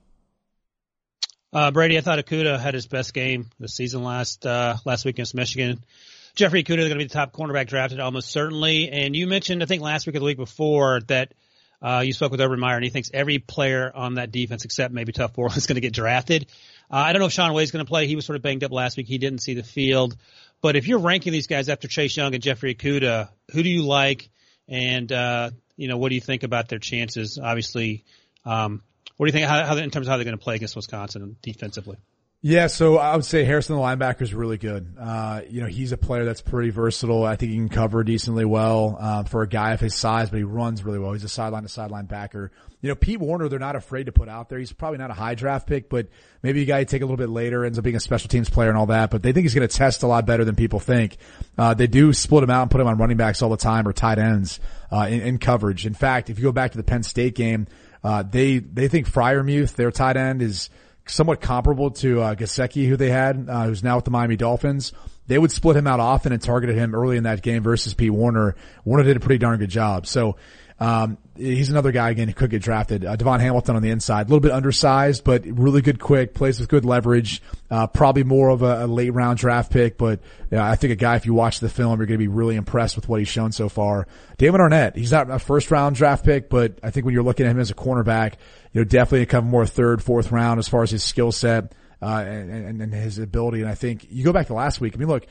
Uh, Brady, I thought Okudah had his best game this season last, uh, last week against Michigan. Jeffrey Okudah is going to be the top cornerback drafted almost certainly. And you mentioned, I think last week or the week before that, uh, you spoke with Urban Meyer and he thinks every player on that defense except maybe Tuf Borland is going to get drafted. Uh, I don't know if Shaun Wade's going to play. He was sort of banged up last week. He didn't see the field. But if you're ranking these guys after Chase Young and Jeffrey Okudah, who do you like? And, uh, you know, what do you think about their chances? Obviously, um, what do you think how, how in terms of how they're going to play against Wisconsin defensively? Yeah, so I would say Harrison, the linebacker, is really good. Uh, you know, he's a player that's pretty versatile. I think he can cover decently well uh, for a guy of his size, but he runs really well. He's a sideline to sideline backer. You know, Pete Werner, they're not afraid to put out there. He's probably not a high draft pick, but maybe a guy you take a little bit later, ends up being a special teams player and all that. But they think he's going to test a lot better than people think. Uh, they do split him out and put him on running backs all the time or tight ends uh, in, in coverage. In fact, if you go back to the Penn State game, uh, they they think Freiermuth, their tight end, is somewhat comparable to uh, Gesicki, who they had, uh, who's now with the Miami Dolphins. They would split him out often and targeted him early in that game versus Pete Werner. Werner did a pretty darn good job. So um, he's another guy again who could get drafted. Uh, DaVon Hamilton on the inside, a little bit undersized, but really good, quick, plays with good leverage. Uh, probably more of a, a, late round draft pick, but I think a guy if you watch the film, you're going to be really impressed with what he's shown so far. Damon Arnette, he's not a first round draft pick, but I think when you're looking at him as a cornerback, you know definitely come more third, fourth round as far as his skill set uh, and, and, and his ability. And I think you go back to last week. I mean, look.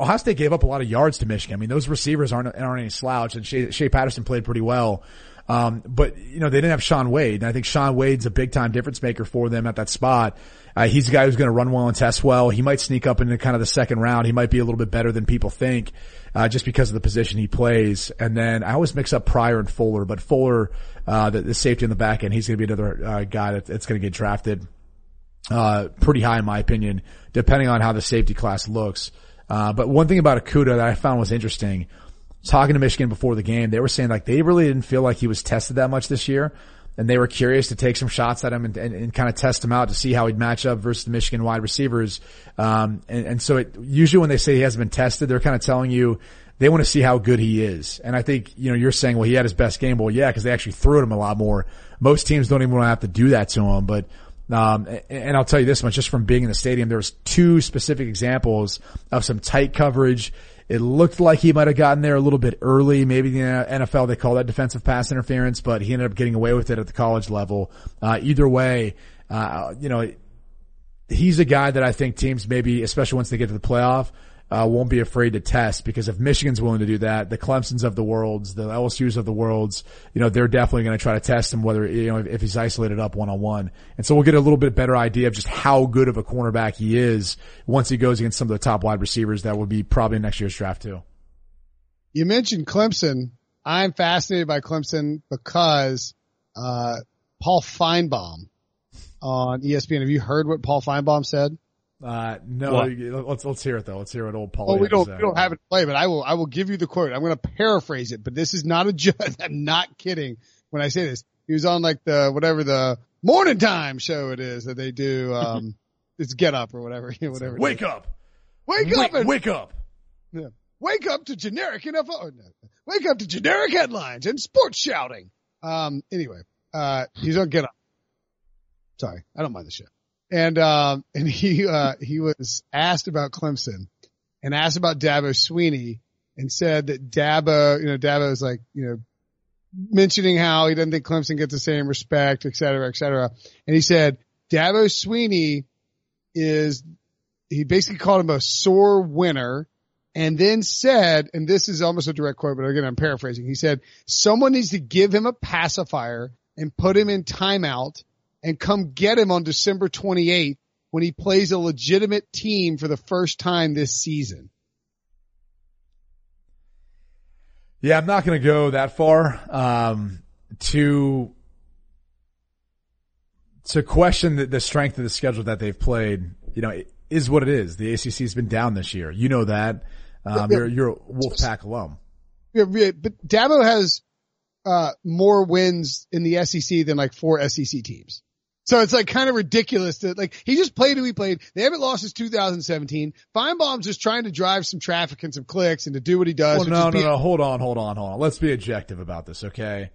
Ohio State gave up a lot of yards to Michigan. I mean, those receivers aren't aren't any slouch, and Shea, Shea Patterson played pretty well. Um, but you know, they didn't have Shaun Wade. And I think Shaun Wade's a big time difference maker for them at that spot. Uh, he's a guy who's going to run well and test well. He might sneak up into kind of the second round. He might be a little bit better than people think, uh, just because of the position he plays. And then I always mix up Pryor and Fuller, but Fuller, uh, the, the safety in the back end, he's going to be another, uh, guy that, that's going to get drafted, uh, pretty high in my opinion, depending on how the safety class looks. Uh, but one thing about Okudah that I found was interesting, talking to Michigan before the game, they were saying like they really didn't feel like he was tested that much this year. And they were curious to take some shots at him and, and, and kind of test him out to see how he'd match up versus the Michigan wide receivers. Um, and, and so it, usually when they say he hasn't been tested, they're kind of telling you they want to see how good he is. And I think, you know, you're saying, well, he had his best game. Well, yeah, because they actually threw at him a lot more. Most teams don't even want to have to do that to him. But, um, and I'll tell you this much, just from being in the stadium, there was two specific examples of some tight coverage it looked like he might have gotten there a little bit early. Maybe the NFL, they call that defensive pass interference, but he ended up getting away with it at the college level. Uh, either way, uh, you know, he's a guy that I think teams maybe, especially once they get to the playoff, uh, won't be afraid to test because if Michigan's willing to do that, the Clemsons of the worlds, the LSU's of the worlds, you know, they're definitely going to try to test him whether, you know, if, if he's isolated up one on one. And so we'll get a little bit better idea of just how good of a cornerback he is once he goes against some of the top wide receivers that will be probably next year's draft too. You mentioned Clemson. I'm fascinated by Clemson because, uh, Paul Finebaum on ESPN. Have you heard what Paul Finebaum said? Uh, no, what? let's, let's hear it though. Let's hear what old Paul. Well, we don't, we don't have it play, but I will, I will give you the quote. I'm going to paraphrase it, but this is not a joke. I'm not kidding when I say this. He was on like the, whatever the morning time show it is that they do. Um, it's get up or whatever, you know, whatever. Wake up. Wake up and wake up. Yeah. Wake up to generic NFL. No, wake up to generic headlines and sports shouting. Um, anyway, uh, he's on get up. Sorry. I don't mind the show and um, and he uh, he was asked about Clemson and asked about Dabo Swinney and said that Dabo, you know, Dabo is like, you know, mentioning how he doesn't think Clemson gets the same respect, et cetera, et cetera. And he said Dabo Swinney is he basically called him a sore winner. And then said, and this is almost a direct quote, but again, I'm paraphrasing. He said, someone needs to give him a pacifier and put him in timeout and come get him on December 28th when he plays a legitimate team for the first time this season. Yeah, I'm not going to go that far um, to to question the, the, strength of the schedule that they've played. You know, it is what it is. The ACC's been down this year. You know that. Um, yeah, you're, you're a Wolfpack alum. Yeah, but Dabo has uh, more wins in the SEC than like four SEC teams. So it's like kind of ridiculous that like he just played who he played. They haven't lost since 2017. Finebaum's just trying to drive some traffic and some clicks and to do what he does. Well, no, no, no. Hold on, hold on, hold on. Let's be objective about this, okay?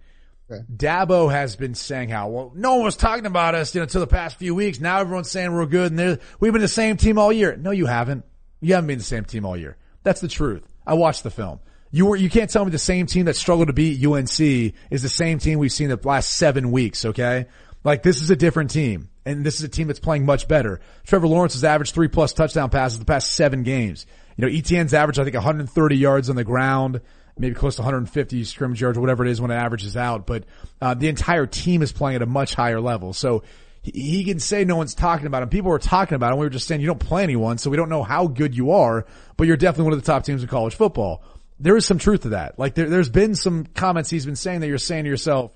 okay? Dabo has been saying how well no one was talking about us, you know, until the past few weeks. Now everyone's saying we're good and we've been the same team all year. No, you haven't. You haven't been the same team all year. That's the truth. I watched the film. You were, you can't tell me the same team that struggled to beat UNC is the same team we've seen the last seven weeks, okay? Like this is a different team and this is a team that's playing much better. Trevor Lawrence has averaged three plus touchdown passes the past seven games. You know, Etienne's averaged, I think, 130 yards on the ground, maybe close to 150 scrimmage yards whatever it is when it averages out. But, uh, the entire team is playing at a much higher level. So he, he can say no one's talking about him. People were talking about him. We were just saying you don't play anyone, so we don't know how good you are, but you're definitely one of the top teams in college football. There is some truth to that. Like there, there's been some comments he's been saying that you're saying to yourself,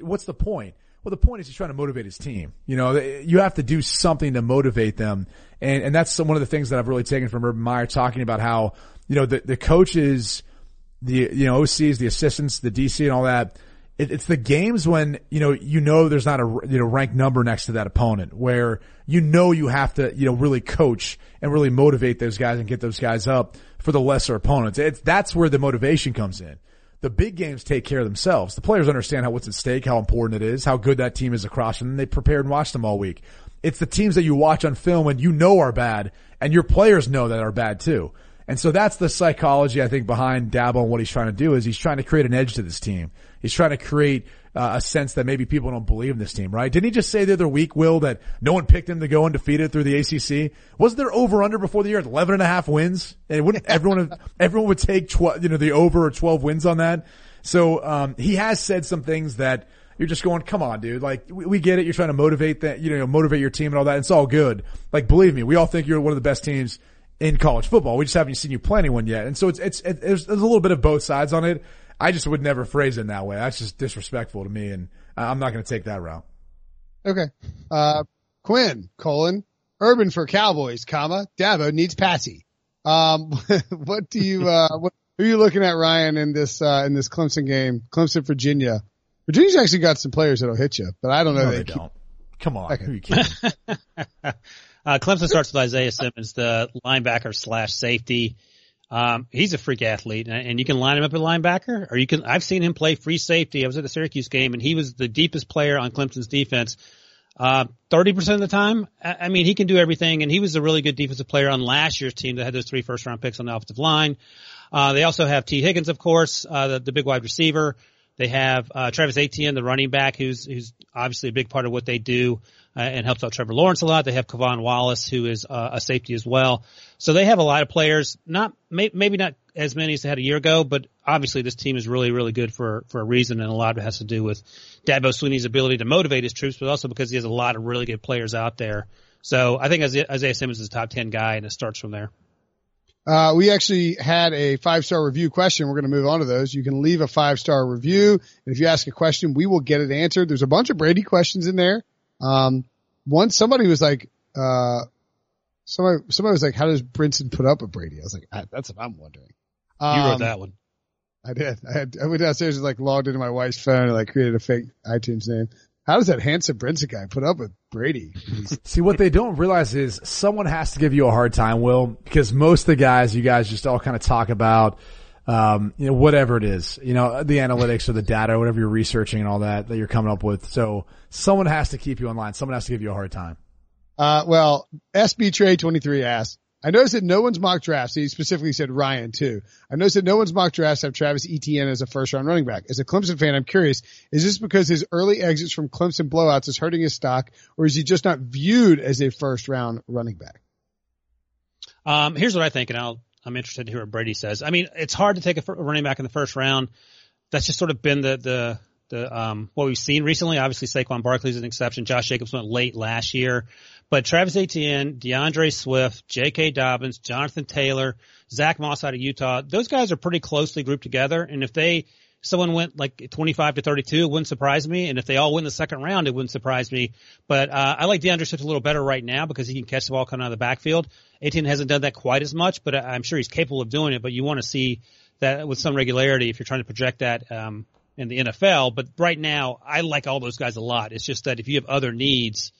what's the point? Well, the point is he's trying to motivate his team. You know, eh, you have to do something to motivate them. And, and that's one of the things that I've really taken from Urban Meyer talking about how, you know, the, the coaches, the, you know, OCs, the assistants, the DC and all that. It, it's the games when, you know, you know, there's not a, you know, ranked number next to that opponent where you know you have to, you know, really coach and really motivate those guys and get those guys up for the lesser opponents. It's, that's where the motivation comes in the big games take care of themselves. The players understand how what's at stake, how important it is, how good that team is across and they prepare and watch them all week. It's the teams that you watch on film and you know are bad, and your players know that are bad too. And so that's the psychology I think behind Dabo and what he's trying to do is he's trying to create an edge to this team. He's trying to create uh, a sense that maybe people don't believe in this team, right? Didn't he just say the other week, Will, that no one picked him to go undefeated through the ACC? Wasn't there over under before the year at 11 and a half wins? And wouldn't everyone, everyone would take 12, you know, the over or 12 wins on that? So, um, he has said some things that you're just going, come on, dude. Like, we, we get it. You're trying to motivate that, you know, motivate your team and all that. It's all good. Like, believe me, we all think you're one of the best teams in college football. We just haven't seen you play anyone yet. And so it's, it's, it, there's, there's a little bit of both sides on it. I just would never phrase it in that way. That's just disrespectful to me, and I'm not going to take that route. Okay. Uh, Quinn, colon, Urban for Cowboys, comma, Dabo needs Patsy. Um, what do you, uh, what, who are you looking at, Ryan, in this, uh, in this Clemson game? Clemson, Virginia. Virginia's actually got some players that'll hit you, but I don't know. No, they, they don't. Come on. Okay. Who you kidding? uh, Clemson starts with Isaiah Simmons, the linebacker slash safety. Um, he's a freak athlete, and you can line him up at linebacker, or you can. I've seen him play free safety. I was at the Syracuse game, and he was the deepest player on Clemson's defense. Uh, thirty percent of the time, I mean, he can do everything, and he was a really good defensive player on last year's team that had those three first round picks on the offensive line. Uh, they also have Tee Higgins, of course, uh, the, the big wide receiver. They have uh, Travis Etienne, the running back, who's who's obviously a big part of what they do and helps out Trevor Lawrence a lot. They have K'Von Wallace, who is uh, a safety as well. So they have a lot of players. Not may, maybe not as many as they had a year ago, but obviously this team is really really good for for a reason, and a lot of it has to do with Dabo Swinney's ability to motivate his troops, but also because he has a lot of really good players out there. So I think Isaiah Simmons is a top ten guy, and it starts from there. Uh, we actually had a five star review question. We're going to move on to those. You can leave a five star review. And if you ask a question, we will get it answered. There's a bunch of Brady questions in there. Um, one, somebody was like, uh, somebody, somebody was like, how does Brinson put up with Brady? I was like, that's what I'm wondering. Um, you wrote um, that one. I did. I had, I went downstairs and like logged into my wife's phone and like created a fake iTunes name. How does that handsome Brinson guy put up with Brady? See, what they don't realize is someone has to give you a hard time, Will, because most of the guys you guys just all kind of talk about, um, you know, whatever it is, you know, the analytics or the data, whatever you're researching and all that that you're coming up with. So someone has to keep you in line. Someone has to give you a hard time. Uh, well, SB Trade 23 asks, I noticed that no one's mock drafts. He specifically said Ryan too. I noticed that no one's mock drafts have Travis Etienne as a first round running back. As a Clemson fan, I'm curious, is this because his early exits from Clemson blowouts is hurting his stock or is he just not viewed as a first round running back? Um, here's what I think and I'll, I'm interested to hear what Brady says. I mean, it's hard to take a running back in the first round. That's just sort of been the, the, the um, what we've seen recently. Obviously, Saquon Barkley is an exception. Josh Jacobs went late last year, but Travis Etienne, D'Andre Swift, J.K. Dobbins, Jonathan Taylor, Zach Moss out of Utah, those guys are pretty closely grouped together. And if they someone went like 25 to 32, it wouldn't surprise me. And if they all win the second round, it wouldn't surprise me. But uh, I like D'Andre Swift a little better right now because he can catch the ball coming out of the backfield. Etienne hasn't done that quite as much, but I'm sure he's capable of doing it. But you want to see that with some regularity if you're trying to project that. Um, in the NFL. But right now, I like all those guys a lot. It's just that if you have other needs,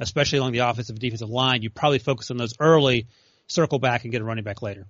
especially along the offensive and defensive line, you probably focus on those early, circle back and get a running back later.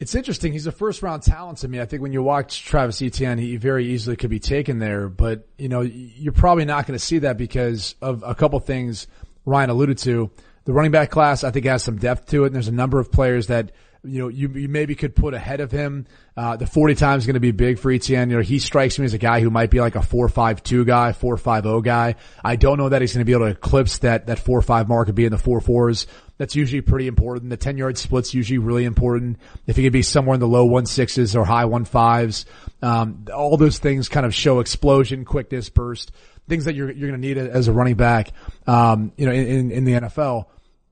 It's interesting. He's a first round talent to me. I think when you watch Travis Etienne, he very easily could be taken there, but you know, you're probably not going to see that because of a couple things Ryan alluded to. The running back class, I think has some depth to it and there's a number of players that you know, you, you maybe could put ahead of him. Uh, the 40 time is going to be big for Etienne. You know, he strikes me as a guy who might be like a 4-5-2 guy, 4-5-0 guy. I don't know that he's going to be able to eclipse that, that 4-5 mark and be in the 4-4s. That's usually pretty important. The 10 yard split's usually really important. If he could be somewhere in the low 1-6s or high 1-5s, um, all those things kind of show explosion, quickness, burst, things that you're, you're going to need as a running back, um, you know, in, in the NFL.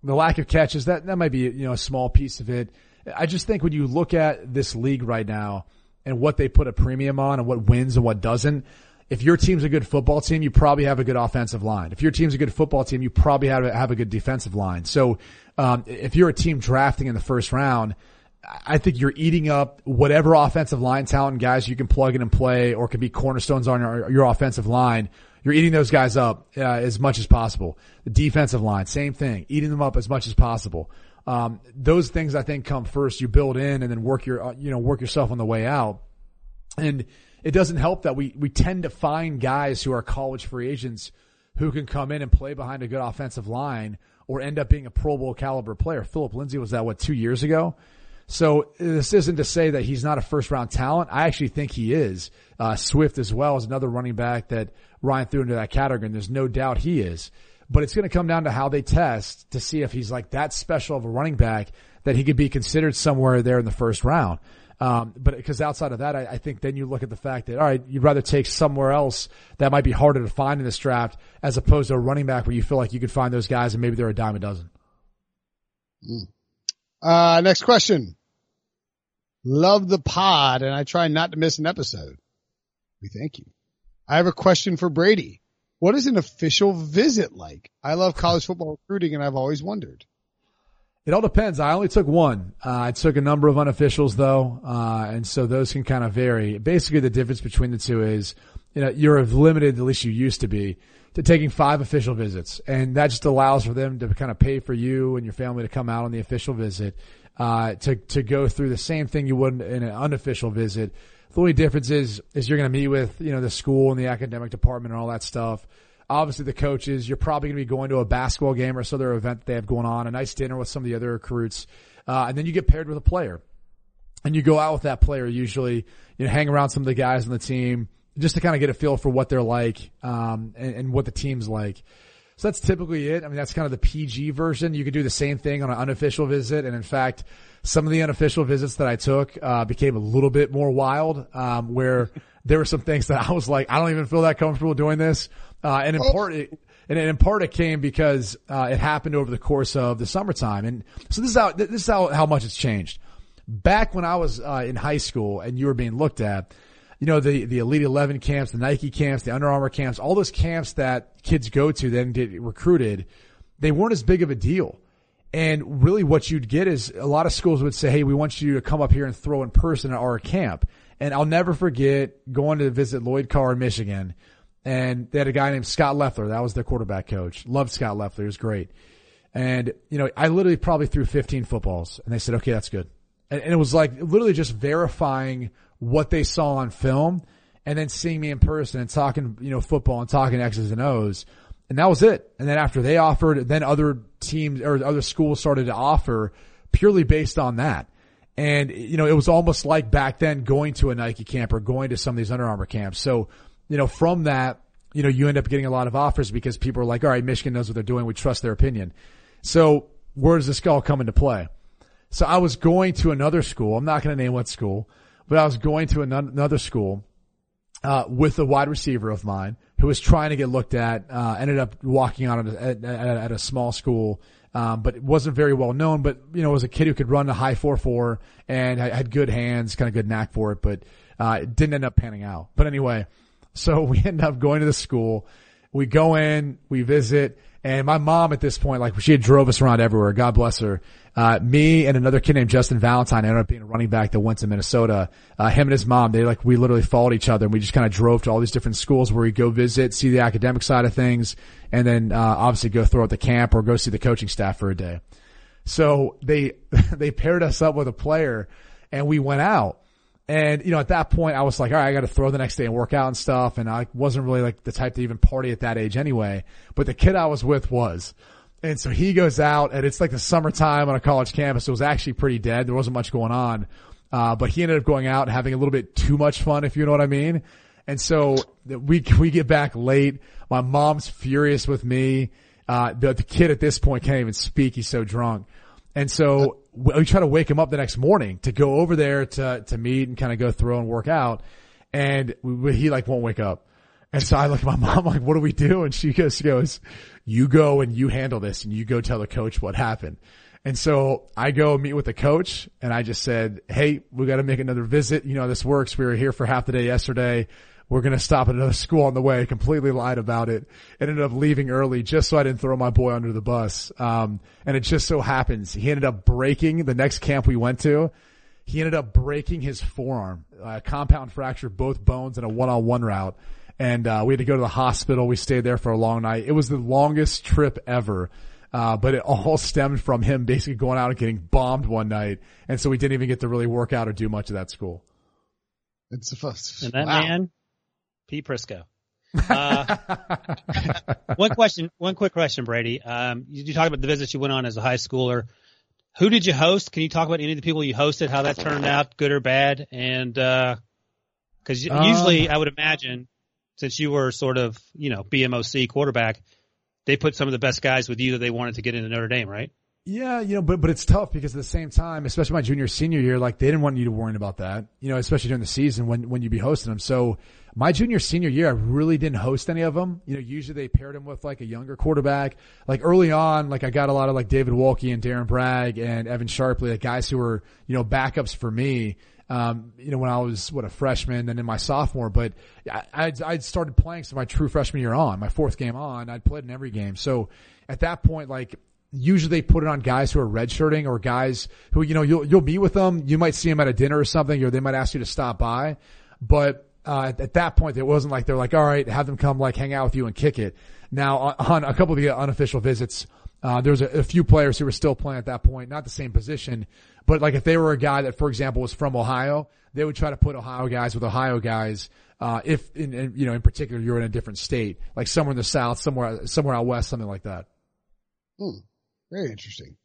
The lack of catches, that, that might be, you know, a small piece of it. I just think when you look at this league right now and what they put a premium on and what wins and what doesn't, if your team's a good football team, you probably have a good offensive line. If your team's a good football team, you probably have a, have a good defensive line. So, um, if you're a team drafting in the first round, I think you're eating up whatever offensive line talent guys you can plug in and play or can be cornerstones on your, your offensive line. You're eating those guys up uh, as much as possible. The defensive line, same thing, eating them up as much as possible. Um, those things I think come first. You build in and then work your, uh, you know, work yourself on the way out. And it doesn't help that we, we tend to find guys who are college free agents who can come in and play behind a good offensive line or end up being a Pro Bowl caliber player. Phillip Lindsay was that what two years ago? So this isn't to say that he's not a first round talent. I actually think he is. Uh, Swift as well is another running back that Ryan threw into that category, and there's no doubt he is but it's going to come down to how they test to see if he's like that special of a running back that he could be considered somewhere there in the first round. Um, but because outside of that, I, I, think then you look at the fact that all right, you'd rather take somewhere else that might be harder to find in this draft as opposed to a running back where you feel like you could find those guys and maybe they're a dime a dozen. Mm. Uh, next question. Love the pod and I try not to miss an episode. We thank you. I have a question for Brady. What is an official visit like? I love college football recruiting and I've always wondered. It all depends. I only took one. Uh, I took a number of unofficials though, uh, and so those can kind of vary. Basically, the difference between the two is, you know, you're limited, at least you used to be, to taking five official visits, and that just allows for them to kind of pay for you and your family to come out on the official visit, uh, to to go through the same thing you would in an unofficial visit, the only difference is, is you're going to meet with, you know, the school and the academic department and all that stuff. Obviously the coaches, you're probably going to be going to a basketball game or some other event that they have going on, a nice dinner with some of the other recruits. Uh, and then you get paired with a player and you go out with that player usually, you know, hang around some of the guys on the team just to kind of get a feel for what they're like, um, and, and what the team's like. So that's typically it. I mean, that's kind of the PG version. You could do the same thing on an unofficial visit. And in fact, some of the unofficial visits that I took, uh, became a little bit more wild, um, where there were some things that I was like, I don't even feel that comfortable doing this. Uh, and in oh. part, it, and in part it came because, uh, it happened over the course of the summertime. And so this is how, this is how, how much it's changed. Back when I was, uh, in high school and you were being looked at, you know, the, the Elite 11 camps, the Nike camps, the Under Armour camps, all those camps that kids go to then get recruited, they weren't as big of a deal. And really what you'd get is a lot of schools would say, Hey, we want you to come up here and throw in person at our camp. And I'll never forget going to visit Lloyd Carr in Michigan. And they had a guy named Scott Loeffler. That was their quarterback coach. Loved Scott Loeffler. He was great. And, you know, I literally probably threw 15 footballs and they said, okay, that's good. And, and it was like literally just verifying what they saw on film and then seeing me in person and talking, you know, football and talking X's and O's. And that was it. And then after they offered, then other teams or other schools started to offer purely based on that. And, you know, it was almost like back then going to a Nike camp or going to some of these Under Armour camps. So, you know, from that, you know, you end up getting a lot of offers because people are like, all right, Michigan knows what they're doing. We trust their opinion. So where does this all come into play? So I was going to another school. I'm not going to name what school but I was going to another school, uh, with a wide receiver of mine who was trying to get looked at, uh, ended up walking on at, at, at a small school. Um, but it wasn't very well known, but, you know, was a kid who could run a high 4-4 and had good hands, kind of good knack for it, but, uh, it didn't end up panning out. But anyway, so we end up going to the school we go in, we visit, and my mom at this point, like she had drove us around everywhere. God bless her. Uh, me and another kid named Justin Valentine ended up being a running back that went to Minnesota. Uh, him and his mom, they like, we literally followed each other and we just kind of drove to all these different schools where we go visit, see the academic side of things, and then, uh, obviously go throw out the camp or go see the coaching staff for a day. So they, they paired us up with a player and we went out. And, you know, at that point I was like, all right, I got to throw the next day and work out and stuff. And I wasn't really like the type to even party at that age anyway. But the kid I was with was. And so he goes out and it's like the summertime on a college campus. It was actually pretty dead. There wasn't much going on. Uh, but he ended up going out and having a little bit too much fun, if you know what I mean. And so we, we get back late. My mom's furious with me. Uh, the, the kid at this point can't even speak. He's so drunk. And so we try to wake him up the next morning to go over there to, to meet and kind of go through and work out. And we, he like won't wake up. And so I look at my mom like, what do we do? And she goes, she goes, you go and you handle this and you go tell the coach what happened. And so I go meet with the coach and I just said, Hey, we got to make another visit. You know, this works. We were here for half the day yesterday. We're going to stop at another school on the way. Completely lied about it. Ended up leaving early just so I didn't throw my boy under the bus. Um, and it just so happens he ended up breaking the next camp we went to. He ended up breaking his forearm, uh, compound fracture, both bones in a one-on-one route and uh, we had to go to the hospital. We stayed there for a long night. It was the longest trip ever. Uh, but it all stemmed from him basically going out and getting bombed one night. And so we didn't even get to really work out or do much of that school. It's the first. And that wow. man, Pete Prisco. Uh, one question, one quick question, Brady. Um, you, you talked about the visits you went on as a high schooler. Who did you host? Can you talk about any of the people you hosted, how that turned out, good or bad? And, uh, cause um, usually I would imagine since you were sort of, you know, BMOC quarterback, they put some of the best guys with you that they wanted to get into Notre Dame, right? Yeah, you know, but but it's tough because at the same time, especially my junior senior year, like they didn't want you to worry about that. You know, especially during the season when when you be hosting them. So my junior senior year, I really didn't host any of them. You know, usually they paired them with like a younger quarterback. Like early on, like I got a lot of like David Wolke and Darrin Bragg and Evan Sharpley, like guys who were you know backups for me um, you know, when I was, what, a freshman and in my sophomore, but I, I'd, I'd started playing so my true freshman year on, my fourth game on, I'd played in every game. So at that point, like, usually they put it on guys who are redshirting or guys who, you know, you'll, you'll meet with them. You might see them at a dinner or something, or they might ask you to stop by. But, uh, at that point, it wasn't like they're like, all right, have them come like hang out with you and kick it. Now on a couple of the unofficial visits, uh, there was a, a, few players who were still playing at that point, not the same position, but like if they were a guy that, for example, was from Ohio, they would try to put Ohio guys with Ohio guys. Uh, if in, in, you know, in particular, you're in a different state, like somewhere in the South, somewhere, somewhere out west, something like that. Hmm. Very interesting.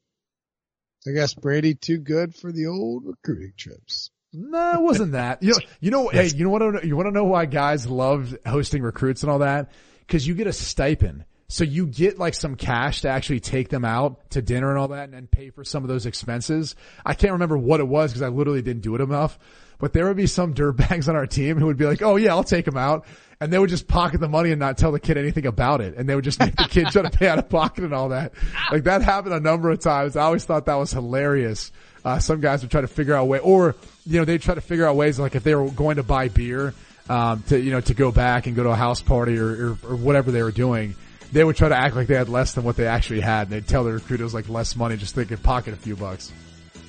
I guess Brady too good for the old recruiting trips. No, it wasn't that. You know, you know, hey, you know what? You want to know why guys love hosting recruits and all that? Cause you get a stipend. So you get like some cash to actually take them out to dinner and all that and, and pay for some of those expenses. I can't remember what it was because I literally didn't do it enough, but there would be some dirtbags on our team who would be like, Oh yeah, I'll take them out. And they would just pocket the money and not tell the kid anything about it. And they would just make the kid try to pay out of pocket and all that. Like that happened a number of times. I always thought that was hilarious. Uh, some guys would try to figure out a way, or, you know, they'd try to figure out ways like if they were going to buy beer, um, to, you know, to go back and go to a house party or, or, or whatever they were doing they would try to act like they had less than what they actually had. And they'd tell the recruiters like less money just so they could pocket a few bucks.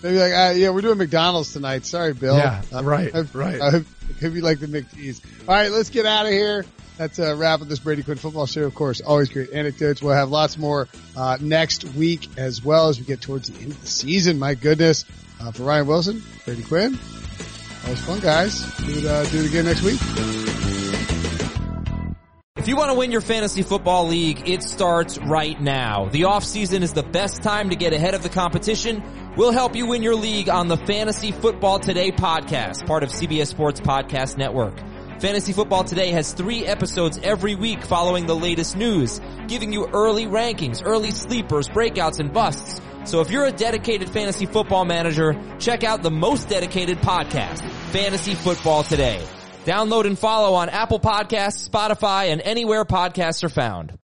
They'd be like, uh, yeah, we're doing McDonald's tonight. Sorry, Bill. Yeah, uh, right, I, right. I hope, hope you like the McCheese. All right, let's get out of here. That's a wrap of this Brady Quinn football show. Of course, always great anecdotes. We'll have lots more uh, next week as well as we get towards the end of the season. My goodness. Uh, for Ryan Wilson, Brady Quinn, always fun, guys. Do it, uh, do it again next week. If you want to win your fantasy football league, it starts right now. The offseason is the best time to get ahead of the competition. We'll help you win your league on the Fantasy Football Today podcast, part of CBS Sports Podcast Network. Fantasy Football Today has three episodes every week following the latest news, giving you early rankings, early sleepers, breakouts, and busts. So if you're a dedicated fantasy football manager, check out the most dedicated podcast, Fantasy Football Today. Download and follow on Apple Podcasts, Spotify, and anywhere podcasts are found.